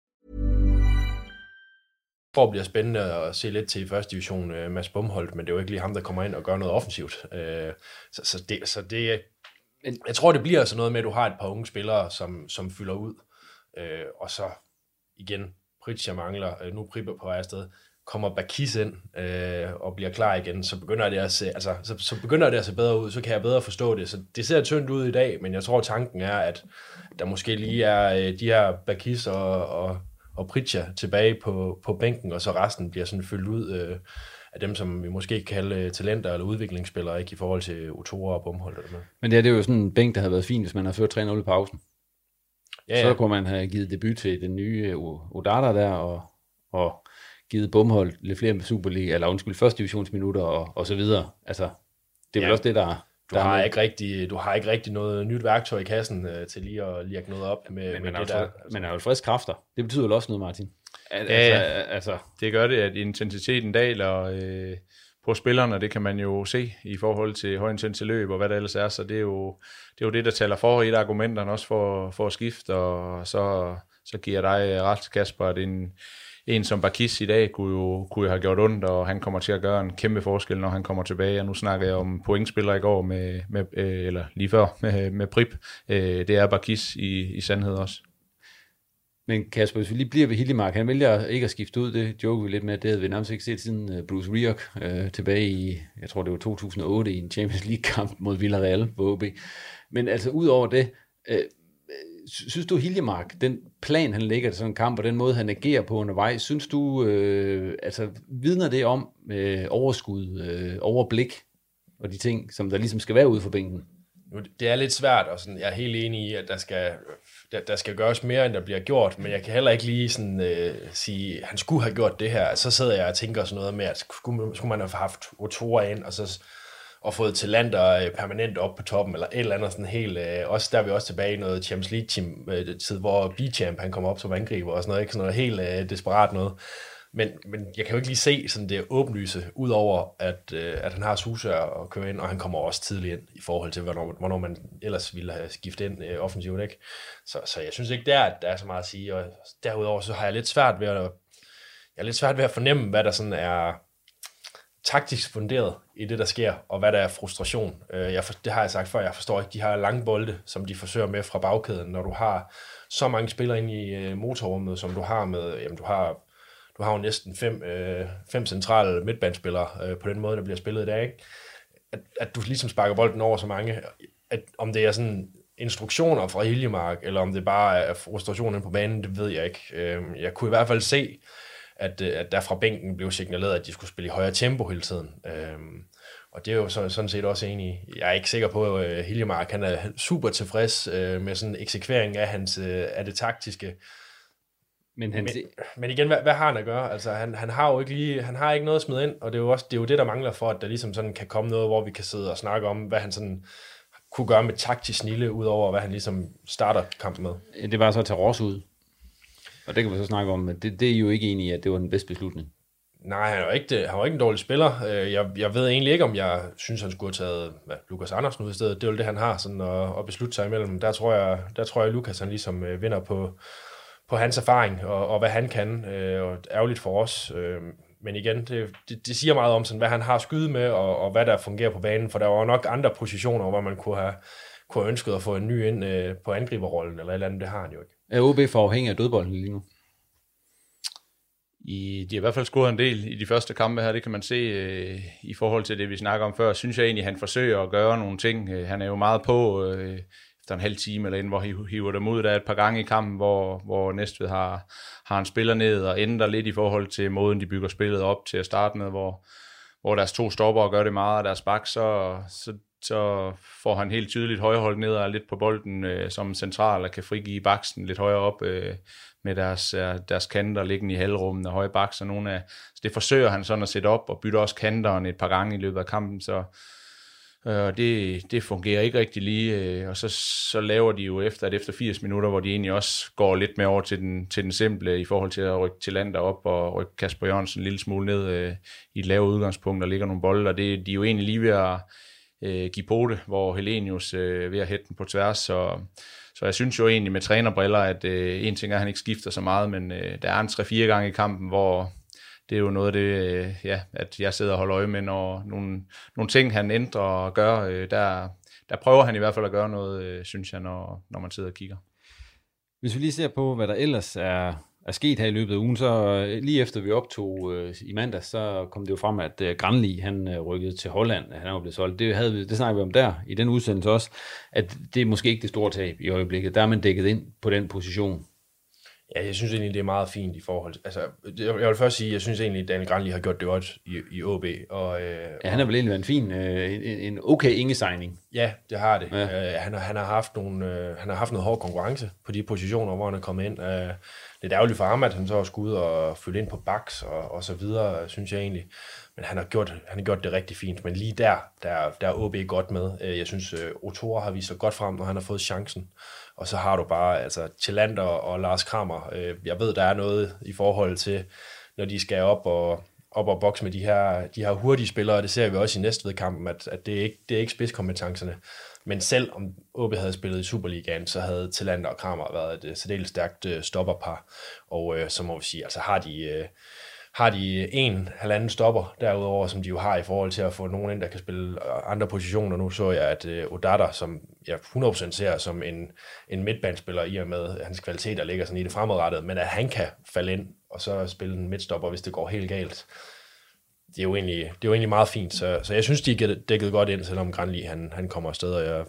Tror bliver spændende at se lidt til i første division, uh, Mads Bumholdt, men det er jo ikke lige ham, der kommer ind og gør noget offensivt. Øh, så, så, det, så det, jeg tror, det bliver sådan noget med, at du har et par unge spillere, som, som fylder ud, uh, og så igen, Pritja mangler, nu Pripper på vej afsted, kommer Bakis ind øh, og bliver klar igen, så begynder det at se, altså, så, så begynder det at se bedre ud, så kan jeg bedre forstå det. Så det ser tyndt ud i dag, men jeg tror, tanken er, at der måske lige er øh, de her Bakis og, og, og Pritja tilbage på, på bænken, og så resten bliver sådan fyldt ud øh, af dem, som vi måske kan kalde øh, talenter eller udviklingsspillere, ikke i forhold til Otora og Bumholdt. Eller noget. Men det, er, det er jo sådan en bænk, der havde været fint, hvis man havde ført 3-0 i pausen. Ja, ja. Så kunne man have givet debut til den nye øh, Odata der, og, og givet Bumhold lidt flere Superliga, eller undskyld, første divisionsminutter og, og så videre. Altså, det er vel Ja. også det, der, Du har, med. ikke rigtig, du har ikke rigtig noget nyt værktøj i kassen øh, til lige at lirke noget op med, Men med man det jo, der. fri- man er jo frisk kræfter. Det betyder vel også noget, Martin? Al- Ja, altså, ja. altså, det gør det, at intensiteten daler øh, på spillerne, det kan man jo se i forhold til højintensitet løb og hvad der ellers er, så det er jo det, er jo det der taler for et af argumenterne også for, for at skifte, og så, så giver dig ret, Kasper, at en, en som Bakis i dag kunne jo, kunne jo have gjort ondt, og han kommer til at gøre en kæmpe forskel, når han kommer tilbage, og nu snakker jeg om pointspillere i går, med, med, øh, eller lige før, med, med Prip, øh, det er Bakis i, i sandhed også. Men Kasper, hvis vi lige bliver ved Hildemark, han vælger ikke at skifte ud, det joker vi lidt med, det havde vi nærmest ikke set siden øh, Bruce Rioch øh, tilbage i, jeg tror det var 2008, i en Champions League-kamp mod Villarreal på OB. Men altså ud over det, øh, synes du Hiljemark, den plan han lægger til sådan en kamp, og den måde han agerer på undervejs, synes du, øh, altså vidner det om øh, overskud, øh, overblik, og de ting, som der ligesom skal være ude for bænken? Nu, det er lidt svært, og sådan, jeg er helt enig i, at der skal, der, der skal gøres mere, end der bliver gjort, men jeg kan heller ikke lige sådan, øh, sige, at han skulle have gjort det her. Så sidder jeg og tænker sådan noget med, at skulle, skulle man have haft Otora ind, og så og fået talenter øh, permanent op på toppen, eller et eller andet sådan helt, øh, også der er vi også tilbage i noget Champions League-tid, øh, hvor B-Champ han kommer op som angriber og sådan noget, ikke? sådan noget helt øh, desperat noget. Men, men jeg kan jo ikke lige se sådan det åbenlyse, udover at, øh, at han har Susør at køre ind, og han kommer også tidligt ind i forhold til, hvornår, hvornår man ellers ville have skiftet ind øh, offensivt. Ikke? Så, så jeg synes ikke der, at der er så meget at sige. Og derudover så har jeg lidt svært ved at, jeg er lidt svært ved at fornemme, hvad der sådan er taktisk funderet i det, der sker, og hvad der er frustration. Øh, jeg for, det har jeg sagt før, jeg forstår ikke de her lange bolde, som de forsøger med fra bagkæden, når du har så mange spillere ind i øh, motorrummet, som du har med, jamen du har du har jo næsten fem, øh, fem centrale midtbandspillere øh, på den måde, der bliver spillet i dag. Ikke? At, at du ligesom sparker bolden over så mange, at om det er sådan instruktioner fra Hiljemark, eller om det bare er frustrationen på banen, det ved jeg ikke. Øh, jeg kunne i hvert fald se, at, øh, at der fra bænken blev signaleret, at de skulle spille i højere tempo hele tiden. Øh, og det er jo så, sådan set også enig Jeg er ikke sikker på, at øh, Hiljemark han er super tilfreds øh, med sådan eksekvering af, hans, øh, af det taktiske. Men, han... men, men igen, hvad, hvad har han at gøre? Altså, han, han har jo ikke lige, han har ikke noget at smide ind, og det er jo også det, er jo det der mangler for, at der ligesom sådan kan komme noget, hvor vi kan sidde og snakke om, hvad han sådan kunne gøre med taktisk snille, ud over hvad han ligesom starter kampen med. Det var så at tage Ross ud. Og det kan vi så snakke om, men det, det er jo ikke enig i, at det var den bedste beslutning. Nej, han var ikke, han var ikke en dårlig spiller. Øh, jeg, jeg ved egentlig ikke, om jeg synes, han skulle have taget hvad, Lukas Andersen ud i stedet. Det er jo det, han har sådan at, at beslutte sig imellem. Der tror jeg, der tror jeg Lukas han ligesom øh, vinder på, på hans erfaring og, og hvad han kan. Øh, og ærgerligt for os. Men igen, det, det, det siger meget om, sådan, hvad han har skyde med, og, og hvad der fungerer på banen. For der var nok andre positioner, hvor man kunne have, kunne have ønsket at få en ny ind på angriberrollen, eller et eller andet. Det har han jo ikke. Er OB for afhængig af dødbolden lige nu? I, de har i hvert fald scoret en del i de første kampe her, det kan man se øh, i forhold til det, vi snakker om før. Synes jeg egentlig, han forsøger at gøre nogle ting. Øh, han er jo meget på øh, efter en halv time eller inden, hvor han hiver dem ud. Der er et par gange i kampen, hvor, hvor Næstved har, har en spiller ned og ændrer lidt i forhold til måden, de bygger spillet op til at starte med, hvor, hvor deres to stopper og gør det meget af deres bak, så, så, så får han helt tydeligt højrehold ned og lidt på bolden øh, som central og kan frigive baksen lidt højere op. Øh, med deres, deres kanter liggende i halvrummet og høje baks, så nogle af, så det forsøger han sådan at sætte op, og bytter også kanteren et par gange i løbet af kampen, så øh, det, det fungerer ikke rigtig lige, øh, og så, så laver de jo efter, at efter 80 minutter, hvor de egentlig også går lidt mere over til den, til den simple, i forhold til at rykke til land op og rykke Kasper Jørgensen en lille smule ned øh, i et lavt udgangspunkt, der ligger nogle bolde, og det, de er jo egentlig lige ved at øh, Gipote, hvor Helenius øh, ved at hætte den på tværs, så så jeg synes jo egentlig med trænerbriller, at øh, en ting er, at han ikke skifter så meget, men øh, der er en 3-4 gange i kampen, hvor det er jo noget af det, øh, ja, at jeg sidder og holder øje med, når nogle, nogle ting, han ændrer og gør, øh, der, der prøver han i hvert fald at gøre noget, øh, synes jeg, når, når man sidder og kigger. Hvis vi lige ser på, hvad der ellers er er sket her i løbet af ugen, så øh, lige efter vi optog øh, i mandag, så kom det jo frem, at øh, Granli, han øh, rykkede til Holland, han var blevet solgt. Det, havde vi, det snakkede vi om der, i den udsendelse også, at det er måske ikke det store tab i øjeblikket. Der er man dækket ind på den position. Ja, jeg synes egentlig, det er meget fint i forhold til... Altså, jeg vil først sige, jeg synes egentlig, at Daniel Granli har gjort det godt i, i OB. Og, øh, ja, han har vel egentlig været en fin, øh, en, en okay inge-signing. Ja, det har det. Ja. Øh, han, har, han, har haft nogle, øh, han har haft noget hård konkurrence på de positioner, hvor han er kommet ind. Øh, lidt ærgerligt for ham, at han så skulle ud og fylde ind på baks og, og så videre, synes jeg egentlig. Men han har, gjort, han har gjort det rigtig fint. Men lige der, der, der er OB godt med. Øh, jeg synes, øh, Otora har vist sig godt frem, når han har fået chancen. Og så har du bare altså, Tillander og Lars Kramer. Øh, jeg ved, der er noget i forhold til, når de skal op og, op og bokse med de her, de her hurtige spillere, det ser vi også i næste kampen, at, at det, er ikke, det er ikke spidskompetencerne. Men selv om OB havde spillet i Superligaen, så havde Talander og Kramer været et øh, særdeles stærkt øh, stopperpar. Og øh, så må vi sige, altså har de, Øh, har de en halvanden stopper derudover, som de jo har i forhold til at få nogen ind, der kan spille andre positioner. Nu så jeg, at øh, uh, Odata, som jeg 100% ser som en, en midtbandspiller i og med at hans kvaliteter ligger sådan i det fremadrettede, men at han kan falde ind og så spille en midtstopper, hvis det går helt galt det er jo egentlig, det er jo egentlig meget fint, så, så jeg synes, de er dækket godt ind, selvom Granli han, han kommer afsted, og jeg,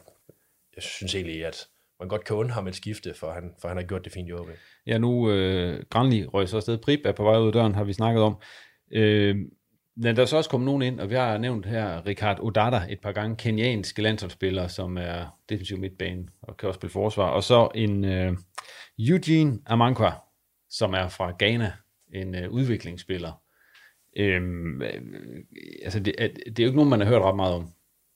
jeg synes egentlig, at man godt kan undre ham et skifte, for han, for han har gjort det fint i OB. Ja, nu øh, Granli røg så afsted. Prip er på vej ud af døren, har vi snakket om. Øh, men der er så også kommet nogen ind, og vi har nævnt her Richard Odata et par gange, kenyanske landsholdsspiller, som er defensiv midtbane og kan også spille forsvar. Og så en øh, Eugene Amankwa, som er fra Ghana, en øh, udviklingsspiller. Øhm, øh, altså det, det er jo ikke nogen, man har hørt ret meget om,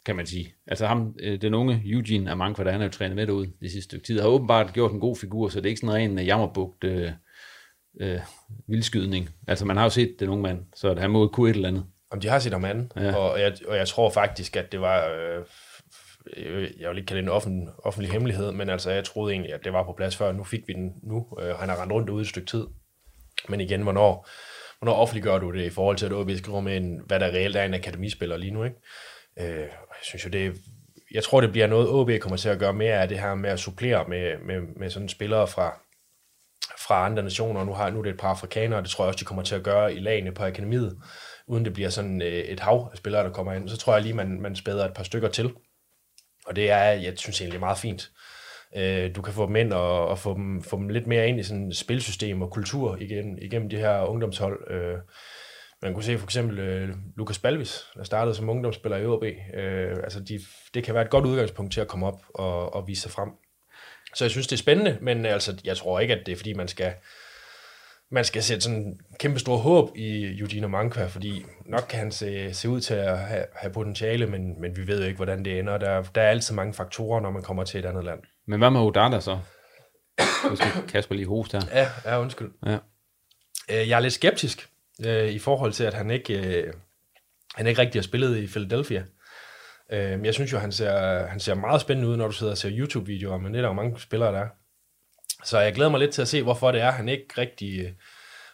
kan man sige. Altså ham, øh, den unge Eugene Amankwa, der han er jo trænet med derude det sidste stykke tid, har åbenbart gjort en god figur, så det er ikke sådan en ren jammerbugt øh, øh, vildskydning. Altså, man har jo set den unge mand, så han må kunne et eller andet. Om de har set ham anden, ja. og, jeg, og jeg tror faktisk, at det var... Øh, jeg vil ikke kalde det en offentlig, offentlig hemmelighed, men altså, jeg troede egentlig, at det var på plads før. Nu fik vi den nu. Øh, han har rendt rundt ude et stykke tid. Men igen, hvornår, hvornår offentliggør du det i forhold til, at OB skriver med, en, hvad der reelt er en akademispiller lige nu, ikke? Øh, jeg synes jo, det er, jeg tror, det bliver noget, OB kommer til at gøre mere af det her med at supplere med, med, med sådan spillere fra, fra andre nationer. Nu, har, nu er det et par afrikanere, det tror jeg også, de kommer til at gøre i lagene på akademiet, uden det bliver sådan øh, et hav af spillere, der kommer ind. Så tror jeg lige, man, man spæder et par stykker til. Og det er, jeg synes egentlig, meget fint. Øh, du kan få dem ind og, og få, dem, få dem lidt mere ind i sådan et spilsystem og kultur igen, igennem de her ungdomshold. Øh, Øh, man kunne se for eksempel øh, Lukas Balvis, der startede som ungdomsspiller i OB. Øh, altså de, det kan være et godt udgangspunkt til at komme op og, og vise sig frem. Så jeg synes, det er spændende, men altså, jeg tror ikke, at det er fordi, man skal, man skal sætte sådan kæmpe stor håb i Eugene Mankva, fordi nok kan han se, se ud til at have, have potentiale, men, men vi ved jo ikke, hvordan det ender. Der, der er altid mange faktorer, når man kommer til et andet land. Men hvad med Odata så? Skal Kasper lige hoste her. Ja, ja undskyld. Ja. Øh, jeg er lidt skeptisk øh, i forhold til, at han ikke, øh, han ikke rigtig har spillet i Philadelphia. Øh, jeg synes jo, han ser, han ser meget spændende ud, når du sidder og ser YouTube-videoer, men det er der jo mange spillere, der er. Så jeg glæder mig lidt til at se, hvorfor det er, han ikke rigtig øh,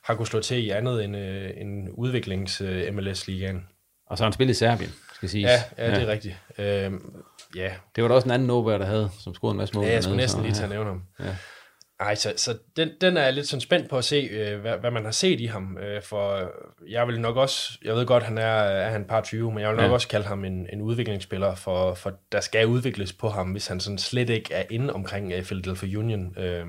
har kunnet slå til i andet end, øh, en udviklings-MLS-ligaen. Øh, og så har han spillet i Serbien, skal siges. Ja, ja, det er ja. rigtigt. Øh, ja. Det var der også en anden Nobel, der havde, som scorede en masse mål. Ja, jeg skulle næsten lige til at nævne ham. Ja. Ej, så, så den, den er jeg lidt sådan spændt på at se, øh, hvad, hvad man har set i ham, øh, for jeg vil nok også, jeg ved godt, han er, er han par 20, men jeg vil nok ja. også kalde ham en, en udviklingsspiller, for, for der skal udvikles på ham, hvis han sådan slet ikke er inde omkring uh, Philadelphia Union. Øh,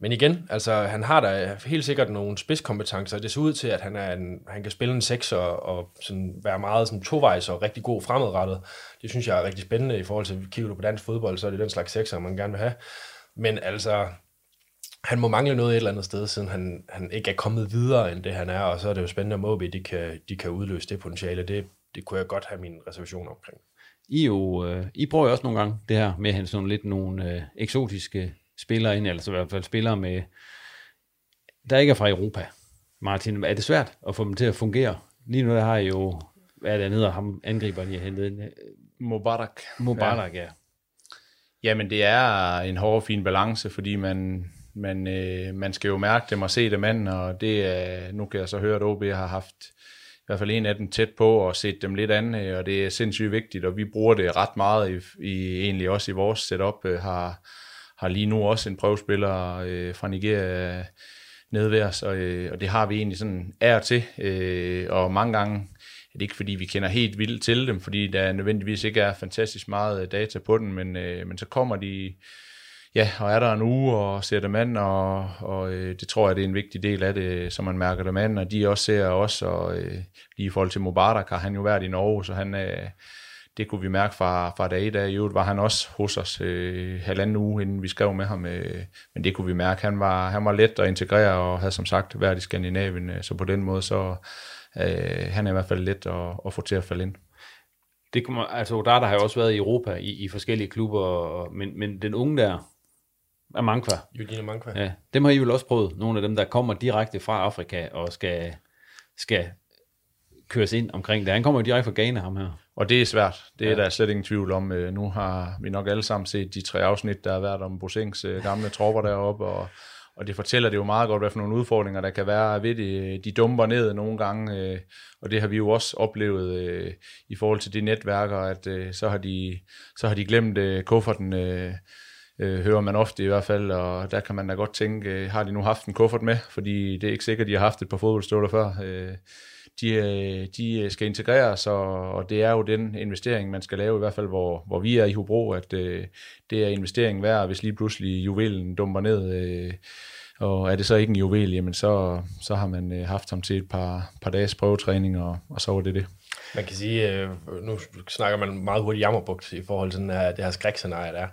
men igen, altså han har da helt sikkert nogle spidskompetencer. Det ser ud til, at han, er en, han kan spille en 6 og, og sådan være meget sådan tovejs og rigtig god fremadrettet. Det synes jeg er rigtig spændende i forhold til, at kigger du på dansk fodbold, så er det den slags 6'er, man gerne vil have. Men altså, han må mangle noget et eller andet sted, siden han, han ikke er kommet videre end det, han er, og så er det jo spændende, at Moby, de kan, de kan udløse det potentiale. Det, det kunne jeg godt have min reservation omkring. I, jo, øh, I prøver jo også nogle gange det her med at have sådan lidt nogle øh, eksotiske spillere ind, altså i hvert fald spillere med, der ikke er fra Europa. Martin, er det svært at få dem til at fungere? Lige nu der har I jo, hvad er det, hedder ham angriberen, I har hentet ind? Mubarak. Mubarak, ja. ja. Jamen, det er en hård, fin balance, fordi man, man, øh, man skal jo mærke dem og se dem an, og det er, nu kan jeg så høre, at OB har haft i hvert fald en af dem tæt på og set dem lidt an, øh, og det er sindssygt vigtigt, og vi bruger det ret meget i, i egentlig også i vores setup, øh, har, har lige nu også en prøvespiller øh, fra Nigeria øh, nede ved os, og, øh, og det har vi egentlig sådan ær til, øh, og mange gange det er ikke fordi, vi kender helt vildt til dem, fordi der nødvendigvis ikke er fantastisk meget øh, data på den, men, øh, men så kommer de, ja, og er der en uge og ser dem an, og, og øh, det tror jeg, det er en vigtig del af det, så man mærker dem an, og de også ser os, og øh, lige i forhold til Mubarak har han jo været i Norge, så han øh, det kunne vi mærke fra, fra dag et af. I øvrigt var han også hos os øh, halvanden uge, inden vi skrev med ham, øh, men det kunne vi mærke. Han var, han var let at integrere, og havde som sagt været i Skandinavien, øh, så på den måde, så øh, han er i hvert fald let at, at få til at falde ind. Det kommer, altså Odata har jo også været i Europa i, i forskellige klubber, men, men den unge der, er Mankva. Eugene Mankva. Ja, dem har I vel også prøvet, nogle af dem, der kommer direkte fra Afrika og skal, skal køres ind omkring det. Han kommer jo direkte fra Ghana, ham her. Og det er svært. Det er ja. der slet ingen tvivl om. Øh, nu har vi nok alle sammen set de tre afsnit, der har været om Bosings øh, gamle tropper deroppe, og og det fortæller det jo meget godt, hvad for nogle udfordringer, der kan være ved det. De dumper ned nogle gange, øh, og det har vi jo også oplevet øh, i forhold til de netværker, at øh, så, har de, så har de glemt øh, kufferten, øh, øh, hører man ofte i hvert fald, og der kan man da godt tænke, har de nu haft en kuffert med, fordi det er ikke sikkert, de har haft et par fodboldstøvler før de, øh, de øh, skal integreres, og, og det er jo den investering, man skal lave, i hvert fald hvor, hvor vi er i Hobro, at øh, det er investeringen værd, hvis lige pludselig juvelen dumper ned og er det så ikke en juvel, jamen så, så har man øh, haft ham til et par, par dages prøvetræning, og, og så var det det. Man kan sige, øh, nu snakker man meget hurtigt jammerbugt i forhold til den her, det her skrækscenarie, der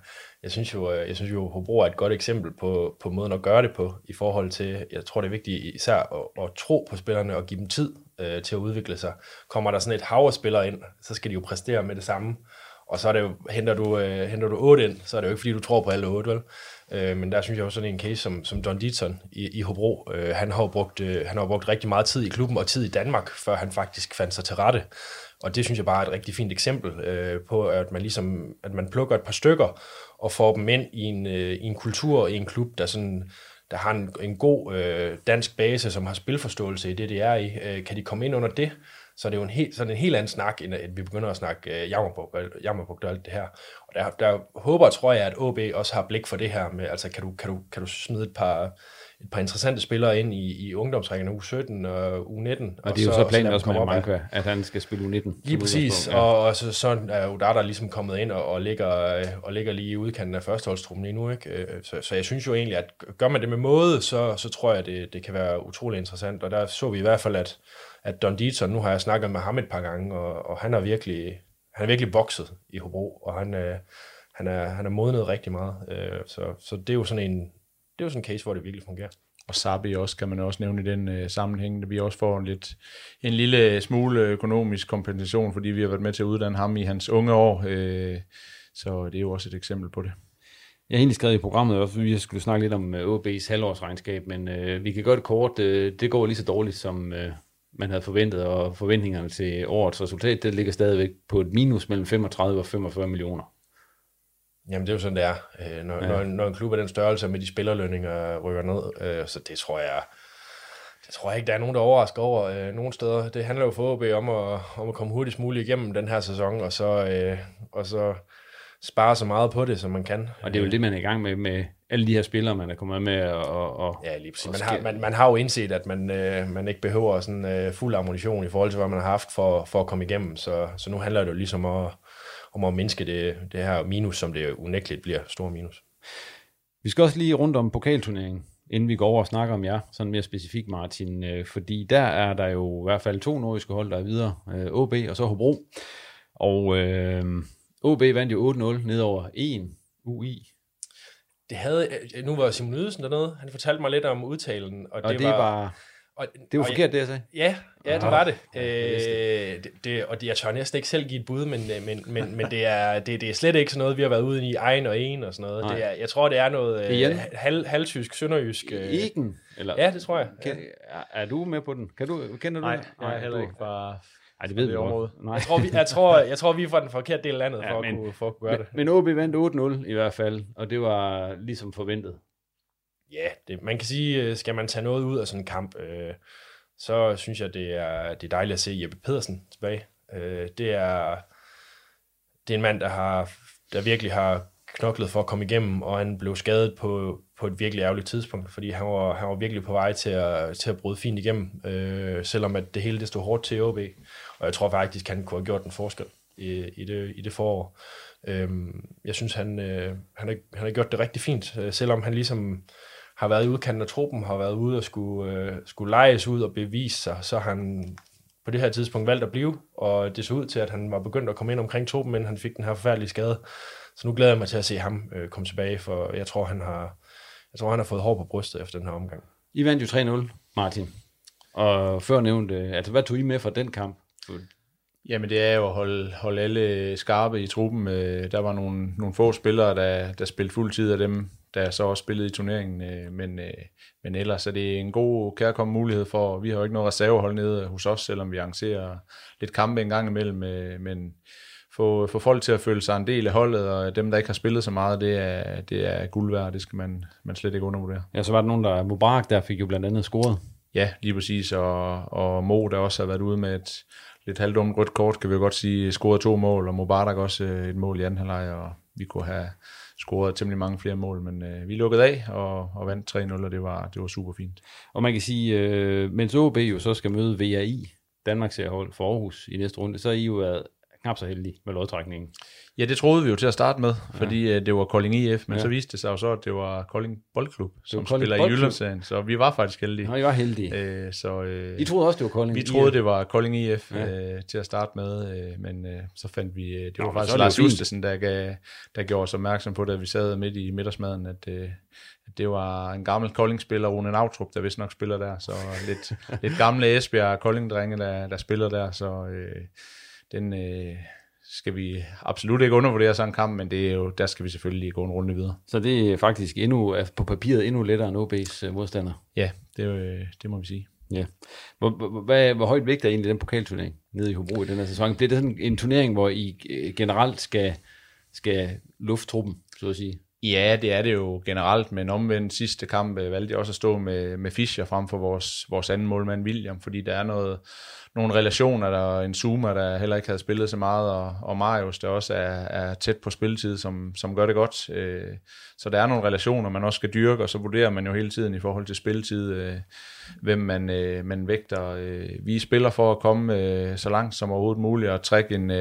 Jeg synes jo, jeg synes jo, Hobro er et godt eksempel på, på måden at gøre det på, i forhold til, jeg tror det er vigtigt især at, at tro på spillerne og give dem tid øh, til at udvikle sig. Kommer der sådan et hav af spillere ind, så skal de jo præstere med det samme. Og så er det jo, henter du, øh, henter du 8 ind, så er det jo ikke, fordi du tror på alle 8, vel? Øh, men der synes jeg også sådan en case som, som Don Dietzson i, i Hobro, øh, han, har brugt, øh, han har brugt rigtig meget tid i klubben og tid i Danmark, før han faktisk fandt sig til rette. Og det synes jeg bare er et rigtig fint eksempel øh, på, at man ligesom, at man plukker et par stykker og får dem ind i en, øh, i en kultur, i en klub, der sådan, der har en, en god øh, dansk base, som har spilforståelse i det, det er i. Øh, kan de komme ind under det, så er det jo en, helt, så en helt anden snak, end at vi begynder at snakke øh, jammerbugt og alt det her. Og der, der håber tror jeg, at OB også har blik for det her med, altså kan du, kan du, kan du smide et par, et par interessante spillere ind i, i ungdomsrækken u 17 og u 19. Og, og det er jo så, så planen også med Mankva, at han skal spille u 19. Lige præcis, ja. og, og så, så er Udata ligesom kommet ind og, og, ligger, og ligger lige i udkanten af førsteholdstruppen lige nu. Ikke? Øh, så, så jeg synes jo egentlig, at gør man det med måde, så, så tror jeg, det, det kan være utrolig interessant. Og der så vi i hvert fald, at, at Don Dieter, nu har jeg snakket med ham et par gange, og, og han er virkelig han er virkelig bokset i Hobro, og han, øh, han, er, han er modnet rigtig meget. Øh, så, så det er jo sådan en, det er jo sådan en case, hvor det virkelig fungerer. Og Sabi også, kan man også nævne i den øh, sammenhæng, at vi også får en, lidt, en lille smule økonomisk kompensation, fordi vi har været med til at uddanne ham i hans unge år. Øh, så det er jo også et eksempel på det. Jeg har egentlig skrevet i programmet, at vi skulle snakke lidt om OB's øh, halvårsregnskab, men øh, vi kan gøre det kort. Øh, det går lige så dårligt, som øh, man havde forventet, og forventningerne til årets resultat, det ligger stadigvæk på et minus mellem 35 og 45 millioner. Jamen det er jo sådan, det er. Øh, når, ja. når, når en klub af den størrelse med de spillerlønninger rykker ned, øh, så det tror jeg, det tror jeg ikke, der er nogen, der overrasker over øh, nogen steder. Det handler jo for OB om at, om at komme hurtigst muligt igennem den her sæson, og så, øh, og så spare så meget på det, som man kan. Og det er jo det, man er i gang med, med alle de her spillere, man er kommet med. Og, og, ja, lige præcis. Man har, man, man har jo indset, at man, øh, man ikke behøver sådan øh, fuld ammunition i forhold til, hvad man har haft for, for at komme igennem. Så, så nu handler det jo ligesom at, om at mindske det, det her minus, som det unægteligt bliver stor minus. Vi skal også lige rundt om pokalturneringen, inden vi går over og snakker om jer, sådan mere specifikt Martin, øh, fordi der er der jo i hvert fald to nordiske hold, der er videre, øh, OB og så Hobro. Og øh, OB vandt jo 8-0 ned over 1 UI. Det havde, øh, nu var Simon Ydelsen dernede, han fortalte mig lidt om udtalen. Og, og det, det var, var og, det var forkert, det jeg sagde. Ja, ja det var det. Øh, det, det og det, jeg tør næsten ikke selv give et bud, men, øh, men, men, men det, er, det, det er slet ikke sådan noget, vi har været ude i egen og en og sådan noget. Det er, jeg tror, det er noget øh, hal, halvtysk, sønderjysk. Øh. Egen? Eller? Ja, det tror jeg. Kan, er, er du med på den? Kan du, kender du Nej, den? Nej, heller ikke. Bare Nej, det ved vi. Nej. Jeg, tror, vi, jeg, tror, jeg tror, vi er fra den forkerte del af landet ja, for, men, at kunne, for at kunne gøre men, det. Men OB vandt 8-0 i hvert fald, og det var ligesom forventet. Ja, det, man kan sige, øh, skal man tage noget ud af sådan en kamp, øh, så synes jeg, det er, det er dejligt at se Jeppe Pedersen tilbage. Øh, det, er, det er en mand, der, har, der virkelig har knoklet for at komme igennem, og han blev skadet på, på et virkelig ærgerligt tidspunkt, fordi han var, han var virkelig på vej til at, til at bryde fint igennem, øh, selvom at det hele det stod hårdt til OB. Og jeg tror faktisk, han kunne have gjort en forskel i, i, det, i det forår. Øh, jeg synes, han, øh, han, har, han har gjort det rigtig fint, øh, selvom han ligesom har været i udkanten af truppen, har været ude og skulle, øh, skulle lejes ud og bevise sig, så han på det her tidspunkt valgt at blive, og det så ud til, at han var begyndt at komme ind omkring truppen, men han fik den her forfærdelige skade. Så nu glæder jeg mig til at se ham øh, komme tilbage, for jeg tror, han har, jeg tror, han har fået hår på brystet efter den her omgang. I vandt jo 3-0, Martin. Og før nævnte, altså hvad tog I med fra den kamp? Jamen det er jo at holde, holde alle skarpe i truppen. Øh, der var nogle, nogle få spillere, der, der spillede fuld tid af dem, der så også spillede i turneringen. Øh, men, øh, men ellers er det en god kærkommende mulighed for, vi har jo ikke noget reservehold nede hos os, selvom vi arrangerer lidt kampe en gang imellem. Men få, få folk til at føle sig en del af holdet, og dem, der ikke har spillet så meget, det er, det er guld værd, det skal man, man slet ikke undervurdere. Ja, så var der nogen, der Mubarak, der fik jo blandt andet scoret. Ja, lige præcis, og, og Mo, der også har været ude med et lidt halvdumt rødt kort, kan vi godt sige, scoret to mål, og Mubarak også øh, et mål i anden halvleg, og vi kunne have scoret temmelig mange flere mål, men øh, vi lukkede af og, og vandt 3-0, og det var, det var super fint. Og man kan sige, øh, mens OB jo så skal møde VAI, Danmarks hold for Aarhus i næste runde, så har I jo været knap så heldig med lodtrækningen. Ja, det troede vi jo til at starte med, fordi ja. Øh, det var Kolding IF, men ja. så viste det sig jo så, at det var Kolding Boldklub, som Kolding spiller Boldklub. i Jyllandsserien, så vi var faktisk heldige. Nå, I var heldige. Øh, så, øh, I troede også, det var Kolding Vi troede, det var Kolding IF ja. øh, til at starte med, øh, men øh, så fandt vi, øh, det var Nå, faktisk Lars Justesen, der, gav, der gjorde os opmærksom på det, at vi sad midt i middagsmaden, at, øh, at det var en gammel Kolding-spiller, Rune Nautrup, der vist nok spiller der, så lidt, lidt gamle Esbjerg Kolding-drenge, der, der spiller der, så øh, den... Øh, skal vi absolut ikke undervurdere sådan en kamp, men det er jo, der skal vi selvfølgelig gå en runde videre. Så det er faktisk endnu, på papiret endnu lettere end OB's øh, modstander? Ja, det, øh, det må vi sige. Ja. Hvor, hvor, hvor, hvor højt vægt er egentlig den pokalturnering nede i Hobro i den her sæson? Bliver det sådan en turnering, hvor I øh, generelt skal, skal lufte truppen, så at sige? Ja, det er det jo generelt, men omvendt sidste kamp øh, valgte jeg også at stå med, med Fischer frem for vores, vores anden målmand William, fordi der er noget, nogle relationer, der en Zuma, der heller ikke havde spillet så meget, og, og Marius, der også er, er tæt på spilletid, som, som gør det godt. Øh, så der er nogle relationer, man også skal dyrke, og så vurderer man jo hele tiden i forhold til spilletid, øh, hvem man, øh, man vægter. Øh, vi spiller for at komme øh, så langt som overhovedet muligt, og trække en,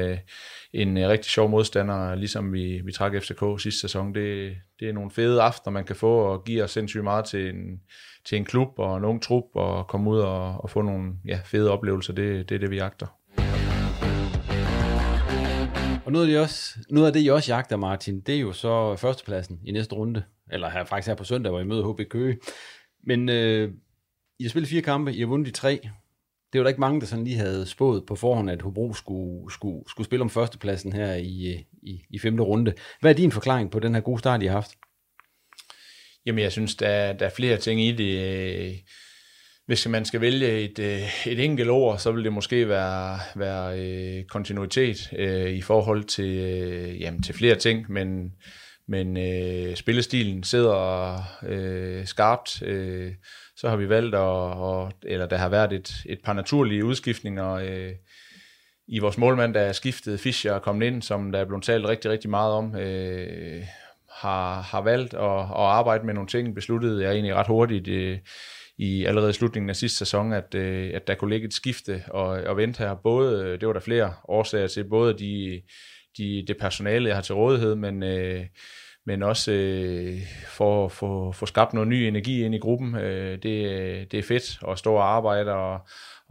en øh, rigtig sjov modstander, ligesom vi, vi trak FCK sidste sæson. Det, det er nogle fede aftener, man kan få, og giver sindssygt meget til en, til en klub og en ung trup, og komme ud og, og få nogle ja, fede oplevelser. Det, det er det, vi jagter. Og noget af, det også, noget af det, I også jagter, Martin, det er jo så førstepladsen i næste runde. Eller her, faktisk her på søndag, hvor I møder HB Køge. Men øh, I har spillet fire kampe, I har vundet de tre. Det var der ikke mange, der sådan lige havde spået på forhånd, at Hobro skulle, skulle, skulle spille om førstepladsen her i, i, i femte runde. Hvad er din forklaring på den her gode start, I har haft? Jamen, jeg synes, der, der er flere ting i det. Hvis man skal vælge et, et enkelt ord, så vil det måske være, være øh, kontinuitet øh, i forhold til, øh, jamen, til flere ting, men, men øh, spillestilen sidder øh, skarpt. Øh, så har vi valgt, at, og, eller der har været et, et par naturlige udskiftninger øh, i vores målmand, der er skiftet Fischer og kommet ind, som der er blevet talt rigtig, rigtig meget om. Øh, har, har valgt at, at arbejde med nogle ting, besluttede jeg egentlig ret hurtigt øh, i allerede slutningen af sidste sæson, at, øh, at der kunne ligge et skifte og, og vente her. Både, det var der flere årsager til, både de, de, det personale, jeg har til rådighed, men, øh, men også øh, for at få, få skabt noget ny energi ind i gruppen. Øh, det, øh, det er fedt at stå og arbejde og,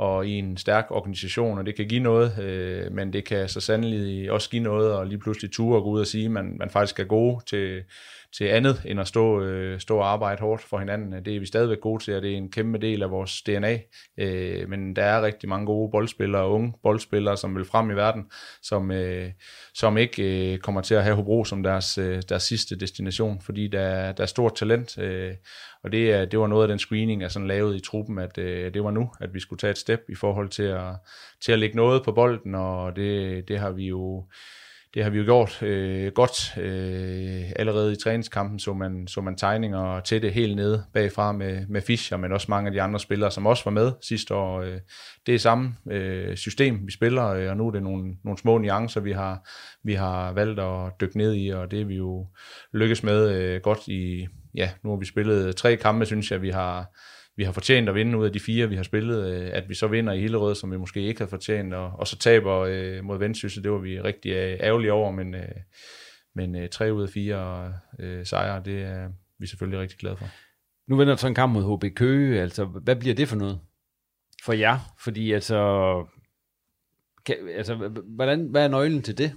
og i en stærk organisation, og det kan give noget, øh, men det kan så sandelig også give noget, og lige pludselig ture og gå ud og sige, at man, man faktisk er god til, til andet, end at stå, øh, stå og arbejde hårdt for hinanden. Det er vi stadigvæk gode til, og det er en kæmpe del af vores DNA. Øh, men der er rigtig mange gode boldspillere, unge boldspillere, som vil frem i verden, som, øh, som ikke øh, kommer til at have Hobro som deres, øh, deres sidste destination, fordi der, der er stort talent. Øh, og det, det var noget af den screening, jeg sådan lavede i truppen, at øh, det var nu, at vi skulle tage et step i forhold til at, til at lægge noget på bolden, og det, det har vi jo det har vi jo gjort øh, godt øh, allerede i træningskampen, så man, så man tegninger til det helt nede bagfra med, med Fischer, men også mange af de andre spillere, som også var med sidste år. Øh, det er samme øh, system, vi spiller, øh, og nu er det nogle, nogle små nuancer, vi har, vi har valgt at dykke ned i, og det er vi jo lykkes med øh, godt i, ja, nu har vi spillet tre kampe, synes jeg, vi har vi har fortjent at vinde ud af de fire, vi har spillet, øh, at vi så vinder i Hillerød, som vi måske ikke har fortjent, og, og så taber øh, mod Vendsyssel, det var vi rigtig øh, ærgerlige over, men, øh, men øh, tre ud af fire øh, sejre, det er vi selvfølgelig rigtig glade for. Nu vender sådan en kamp mod HB Køge, altså hvad bliver det for noget for jer? Fordi altså, kan, altså hvordan, hvad er nøglen til det?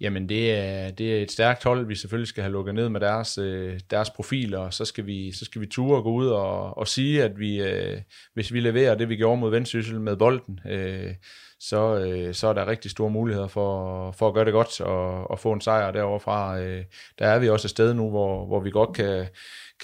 Jamen det er, det er et stærkt hold, vi selvfølgelig skal have lukket ned med deres, øh, deres profiler, og så skal vi, så skal vi ture og gå ud og, og sige, at vi, øh, hvis vi leverer det, vi gjorde mod Vendsyssel med bolden, øh, så, øh, så er der rigtig store muligheder for, for at gøre det godt og, og få en sejr derovre fra. Øh, der er vi også et sted nu, hvor, hvor vi godt kan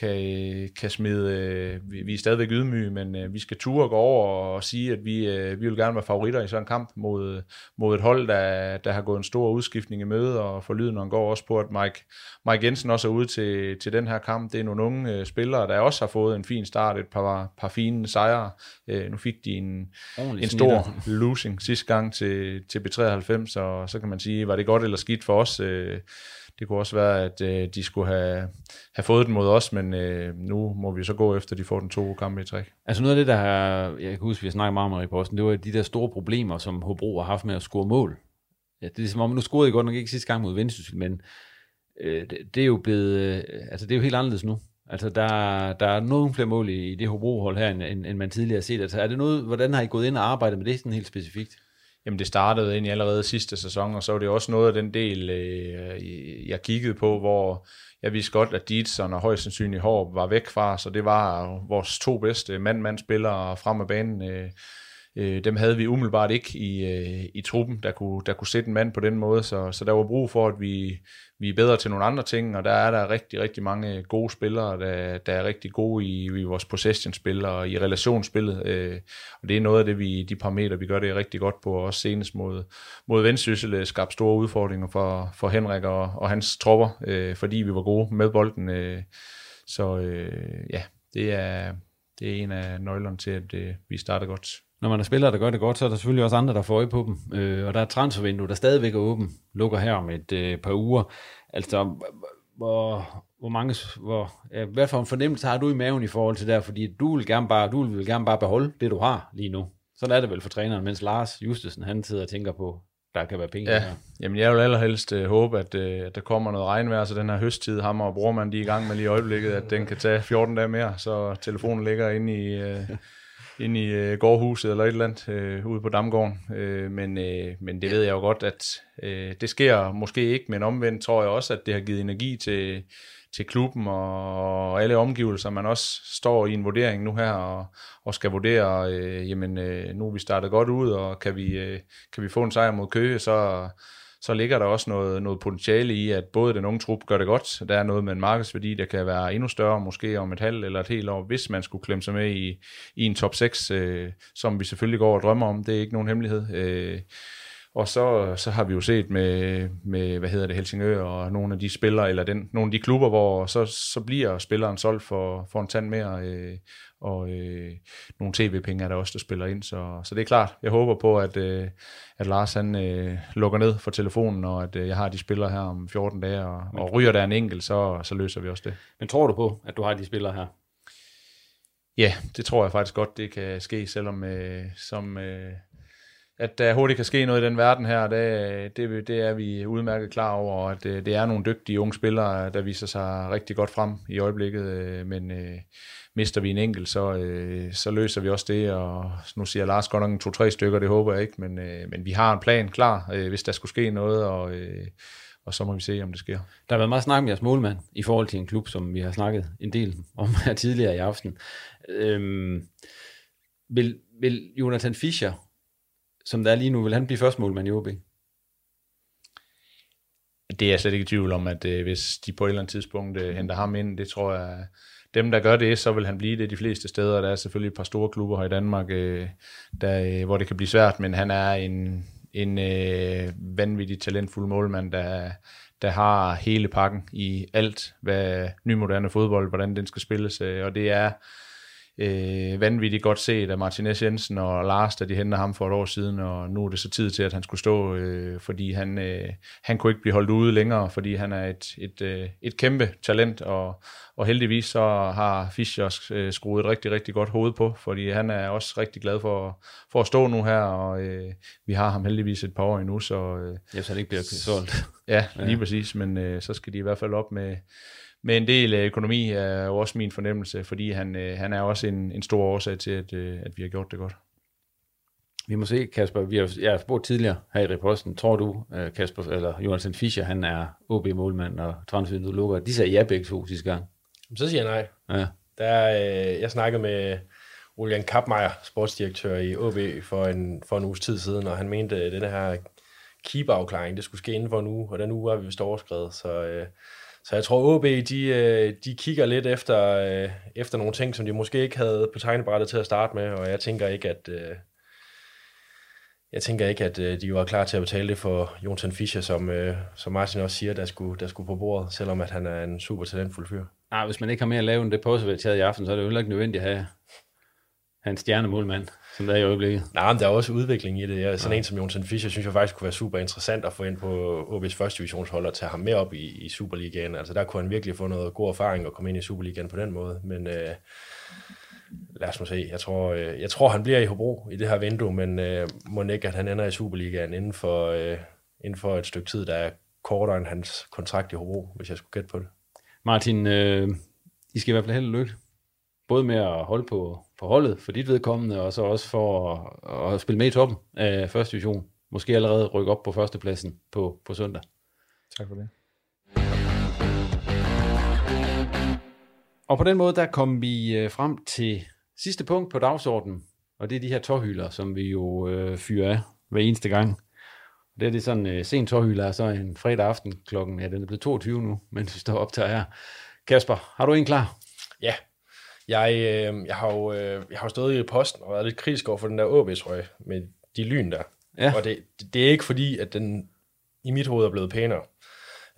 kan, kan smide, øh, vi, er stadigvæk ydmyge, men øh, vi skal ture og gå over og sige, at vi, øh, vi vil gerne være favoritter i sådan en kamp mod, mod et hold, der, der har gået en stor udskiftning i møde, og for lyden går også på, at Mike, Mike Jensen også er ude til, til den her kamp. Det er nogle unge øh, spillere, der også har fået en fin start, et par, par fine sejre. Øh, nu fik de en, en stor losing sidste gang til, til B93, og så kan man sige, var det godt eller skidt for os? Øh, det kunne også være, at øh, de skulle have, have fået den mod os, men øh, nu må vi så gå efter, at de får den to kampe i træk. Altså noget af det, der har, jeg kan huske, vi har snakket meget om i posten, det var de der store problemer, som Hobro har haft med at score mål. Ja, det er som om, nu scorede I godt nok ikke sidste gang mod Vendsyssel, men øh, det, det, er jo blevet, øh, altså det er jo helt anderledes nu. Altså, der, der er nogle flere mål i, i det Hobro-hold her, end, end, end man tidligere har set. Altså, er det noget, hvordan har I gået ind og arbejdet med det sådan helt specifikt? Jamen det startede egentlig allerede sidste sæson, og så var det også noget af den del, øh, jeg kiggede på, hvor jeg vidste godt, at Dietzen og højst sandsynligt Håb var væk fra, så det var vores to bedste mand-mand-spillere frem af banen. Øh, øh, dem havde vi umiddelbart ikke i, øh, i truppen, der kunne, der kunne sætte en mand på den måde, så, så der var brug for, at vi, vi er bedre til nogle andre ting, og der er der rigtig, rigtig mange gode spillere, der, der er rigtig gode i, i vores possession-spil og i relationsspillet, øh, og det er noget af det, vi, de parametre, vi gør det rigtig godt på, og også senest mod, mod Vendsyssel øh, skabte store udfordringer for, for Henrik og, og hans tropper, øh, fordi vi var gode med bolden, øh, så øh, ja, det er, det er en af nøglerne til, at øh, vi starter godt. Når man er spiller, der gør det godt, så er der selvfølgelig også andre, der får øje på dem. Øh, og der er et transfervindue, der stadigvæk er åben. Lukker her om et øh, par uger. Altså, hvor, hvor mange, hvor, ja, hvad for en fornemmelse har du i maven i forhold til det Fordi du vil gerne bare, du vil gerne bare beholde det, du har lige nu. Sådan er det vel for træneren, mens Lars Justesen, han sidder og tænker på, der kan være penge ja. her. Jamen, jeg vil allerhelst uh, håbe, at, at der kommer noget regnvejr, så den her høsttid, ham og brormand, de er i gang med lige i øjeblikket, at den kan tage 14 dage mere, så telefonen ligger inde i, uh, ind i øh, gårdhuset eller et eller andet øh, ude på Damgården. Øh, men, øh, men det ved jeg jo godt, at øh, det sker måske ikke, men omvendt tror jeg også, at det har givet energi til, til klubben og alle omgivelser. Man også står i en vurdering nu her og, og skal vurdere, øh, jamen øh, nu er vi startet godt ud, og kan vi, øh, kan vi få en sejr mod Køge, så, så ligger der også noget, noget potentiale i, at både den unge trup gør det godt, der er noget med en markedsværdi, der kan være endnu større, måske om et halvt eller et helt år, hvis man skulle klemme sig med i, i en top 6, øh, som vi selvfølgelig går og drømmer om. Det er ikke nogen hemmelighed. Øh, og så, så har vi jo set med, med, hvad hedder det, Helsingør og nogle af de spillere, eller den, nogle af de klubber, hvor så, så bliver spilleren solgt for, for en tand mere, øh, og øh, nogle tv-penge er der også, der spiller ind. Så, så det er klart, jeg håber på, at, øh, at Lars han øh, lukker ned for telefonen, og at øh, jeg har de spillere her om 14 dage, og, og ryger der en enkelt, så, så løser vi også det. Men tror du på, at du har de spillere her? Ja, det tror jeg faktisk godt, det kan ske, selvom øh, som... Øh, at der hurtigt kan ske noget i den verden her, det, det, det er vi udmærket klar over, og at det, det er nogle dygtige unge spillere, der viser sig rigtig godt frem i øjeblikket, øh, men øh, mister vi en enkelt, så, øh, så løser vi også det, og nu siger Lars godt nok en to-tre stykker, det håber jeg ikke, men, øh, men vi har en plan klar, øh, hvis der skulle ske noget, og, øh, og så må vi se, om det sker. Der har været meget snak med jeres målmand i forhold til en klub, som vi har snakket en del om her tidligere i aften. Øhm, vil, vil Jonathan Fischer som der er lige nu, vil han blive første målmand i OB? Det er jeg slet ikke i tvivl om, at øh, hvis de på et eller andet tidspunkt øh, henter ham ind, det tror jeg, dem der gør det, så vil han blive det de fleste steder. Der er selvfølgelig et par store klubber her i Danmark, øh, der, øh, hvor det kan blive svært, men han er en, en øh, vanvittig talentfuld målmand, der, der har hele pakken i alt, hvad nymoderne fodbold, hvordan den skal spilles, øh, og det er øh, vanvittigt godt set af Martinez Jensen og Lars, da de hentede ham for et år siden, og nu er det så tid til, at han skulle stå, øh, fordi han, øh, han kunne ikke blive holdt ude længere, fordi han er et, et, øh, et kæmpe talent, og, og heldigvis så har Fischer øh, skruet et rigtig, rigtig godt hoved på, fordi han er også rigtig glad for, for at stå nu her, og øh, vi har ham heldigvis et par år endnu, så... Øh, ja, så han ikke bliver solgt. Ja, lige ja. præcis, men øh, så skal de i hvert fald op med med en del af økonomi er jo også min fornemmelse, fordi han, øh, han er også en, en stor årsag til, at, øh, at vi har gjort det godt. Vi må se, Kasper, vi har, jeg har spurgt tidligere her i reposten, tror du, øh, Kasper, eller Jonathan Fischer, han er OB-målmand, og transfervinduet lukker, de sagde ja begge to sidste gang. Så siger jeg nej. Ja. Der, øh, jeg snakkede med Julian Kappmeier, sportsdirektør i OB, for en, for en uges tid siden, og han mente, at den her keeper-afklaring, det skulle ske inden for en uge, og den uge er vi vist overskrevet, så øh, så jeg tror, OB, de, øh, de kigger lidt efter, øh, efter nogle ting, som de måske ikke havde på tegnebrættet til at starte med, og jeg tænker ikke, at... Øh, jeg tænker ikke, at de var klar til at betale det for Jonathan Fischer, som, som Martin også siger, der skulle, der skulle på bordet, selvom at han er en super talentfuld fyr. Nej, hvis man ikke har mere at lave end det påskevalget i aften, så er det jo ikke nødvendigt at have hans stjernemålmand som der er i øjeblikket. Nej, men der er også udvikling i det. Ja, sådan ja. en som Jonathan Fischer, synes jeg faktisk kunne være super interessant at få ind på OB's første divisionshold og tage ham med op i, i Superligaen. Altså der kunne han virkelig få noget god erfaring og komme ind i Superligaen på den måde. Men øh, lad os nu se. Jeg tror, øh, jeg tror, han bliver i Hobro i det her vindue, men øh, må ikke, at han ender i Superligaen inden for, øh, inden for et stykke tid, der er kortere end hans kontrakt i Hobro, hvis jeg skulle gætte på det. Martin, øh, I skal i hvert fald held og lykke. Både med at holde på for holdet, for dit vedkommende, og så også for at, at spille med i toppen af første division. Måske allerede rykke op på førstepladsen på, på søndag. Tak for det. Og på den måde, der kom vi øh, frem til sidste punkt på dagsordenen. og det er de her tårhylder, som vi jo øh, fyrer af hver eneste gang. Det er det sådan, øh, sen tårhylder er så en fredag aften klokken, ja, den er blevet 22 nu, mens vi står op til her. Kasper, har du en klar? Ja, jeg, øh, jeg, har jo, øh, jeg har jo stået i posten og været lidt kritisk over for den der AB-trøje med de lyn der. Ja. Og det, det er ikke fordi, at den i mit hoved er blevet pænere.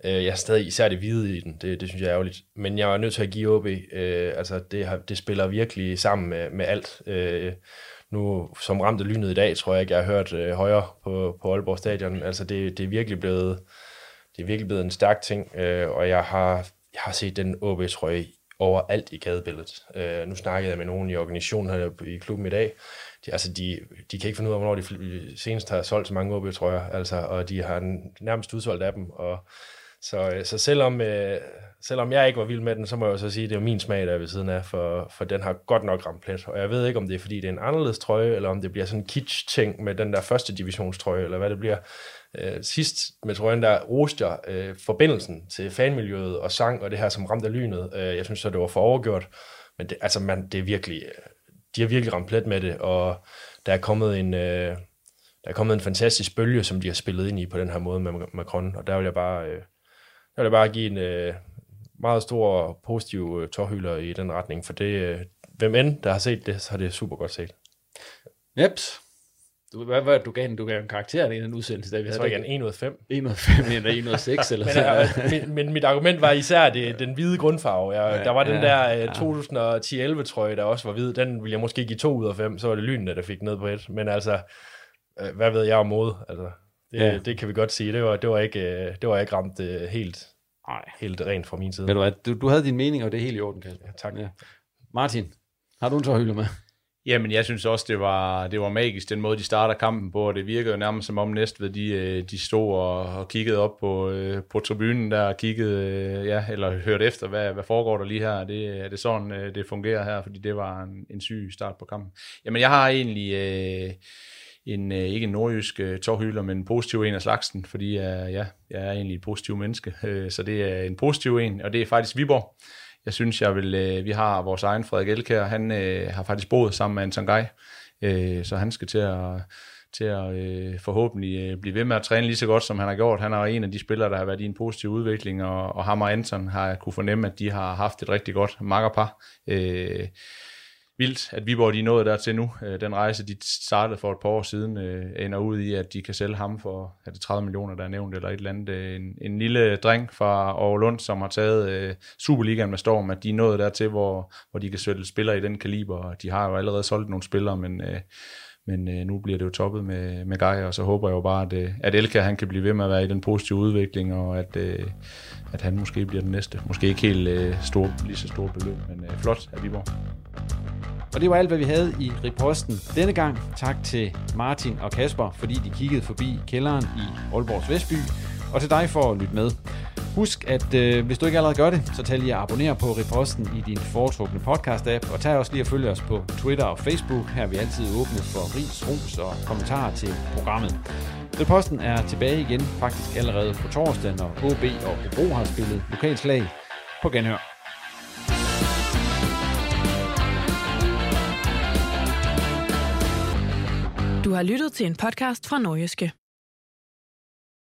Øh, jeg har stadig især det hvide i den, det, det synes jeg er ærgerligt. Men jeg er nødt til at give OB, øh, altså det, har, det spiller virkelig sammen med, med alt. Øh, nu som ramt af lynet i dag, tror jeg ikke, jeg har hørt øh, højere på, på Aalborg Stadion. Altså det, det er virkelig blevet det er virkelig blevet en stærk ting, øh, og jeg har, jeg har set den OB-trøje overalt i gadebilledet. Øh, nu snakkede jeg med nogen i organisationen her i klubben i dag. De, altså de, de kan ikke finde ud af, hvornår de senest har solgt så mange OB-trøjer, altså, og de har nærmest udsolgt af dem. Og, så, øh, så selvom, øh, selvom jeg ikke var vild med den, så må jeg jo så sige, at det er min smag, der er ved siden af, for, for den har godt nok ramt plet. Og jeg ved ikke, om det er, fordi det er en anderledes trøje, eller om det bliver sådan en kitsch-ting med den der første divisionstrøje, eller hvad det bliver. Øh, sidst med trøjen, der roste jeg øh, forbindelsen til fanmiljøet og sang, og det her som ramte af lynet. Øh, jeg synes så, det var for overgjort. Men det, altså, man, det er virkelig, øh, de har virkelig ramt plet med det, og der er kommet en... Øh, der er kommet en fantastisk bølge, som de har spillet ind i på den her måde med Macron, og der vil jeg bare, øh, der vil jeg bare give en øh, meget stor positiv øh, tårhylder i den retning, for det, øh, hvem end der har set det, så har det super godt set. Jeps. Du, hvad var du gav den? Du gav en karakter i den udsendelse, da vi jeg havde tror ikke, en 1 ud af 5. 1 ud af 5, eller 1 ud af 6, eller men, sådan øh, men, men, mit argument var især det, den hvide grundfarve. Jeg, Ja, der var den ja, der øh, 2010-11 trøje, der også var hvid. Den ville jeg måske give 2 ud af 5, så var det lynene, der fik ned på et. Men altså, øh, hvad ved jeg om mode? Altså, det, Ja. det kan vi godt sige. Det var, det var, ikke, øh, det var ikke ramt helt, Nej. helt rent fra min side. Ved du hvad, du, du havde din mening, og det er helt i orden, Kasper. Ja, tak. Ja. Martin, har du en tårhylder med? Jamen, jeg synes også, det var, det var magisk, den måde, de starter kampen på, og det virkede jo nærmest som om Næstved, de, øh, de stod og, og kiggede op på, øh, på tribunen der, og kiggede, øh, ja, eller hørte efter, hvad, hvad foregår der lige her, det, er det sådan, det fungerer her, fordi det var en, en syg start på kampen. Jamen, jeg har egentlig øh, en, ikke en nordjysk tårhylder, men en positiv en af slagsen, fordi ja, jeg er egentlig et positivt menneske, så det er en positiv en, og det er faktisk Viborg. Jeg synes, jeg vil, øh, vi har vores egen Frederik Elkær, han øh, har faktisk boet sammen med Anton Guy, øh, så han skal til at, til at øh, forhåbentlig øh, blive ved med at træne lige så godt, som han har gjort. Han er en af de spillere, der har været i en positiv udvikling, og, og ham og Anton har jeg kunne fornemme, at de har haft et rigtig godt makkerpar. Øh, vildt, at Viborg de er nået dertil nu. Øh, den rejse, de startede for et par år siden, øh, ender ud i, at de kan sælge ham for er det 30 millioner, der er nævnt, eller et eller andet. Øh, en, en lille dreng fra Aarhus som har taget Superligaen med storm, at de er nået dertil, hvor, hvor de kan sælge spillere i den kaliber. De har jo allerede solgt nogle spillere, men, øh, men øh, nu bliver det jo toppet med, med Guy, og så håber jeg jo bare, at, øh, at Elka han kan blive ved med at være i den positive udvikling, og at, øh, at han måske bliver den næste. Måske ikke helt øh, stor, lige så stort beløb, men øh, flot af Viborg. Og det var alt, hvad vi havde i reposten denne gang. Tak til Martin og Kasper, fordi de kiggede forbi kælderen i Aalborgs Vestby, og til dig for at lytte med. Husk, at øh, hvis du ikke allerede gør det, så tag lige at abonnere på Riposten i din foretrukne podcast-app, og tag også lige at følge os på Twitter og Facebook. Her er vi altid åbne for ris, ros og kommentarer til programmet. Riposten er tilbage igen faktisk allerede på torsdag, når HB og Hobro har spillet lokalslag på genhør. Du har lyttet til en podcast fra Norgeske.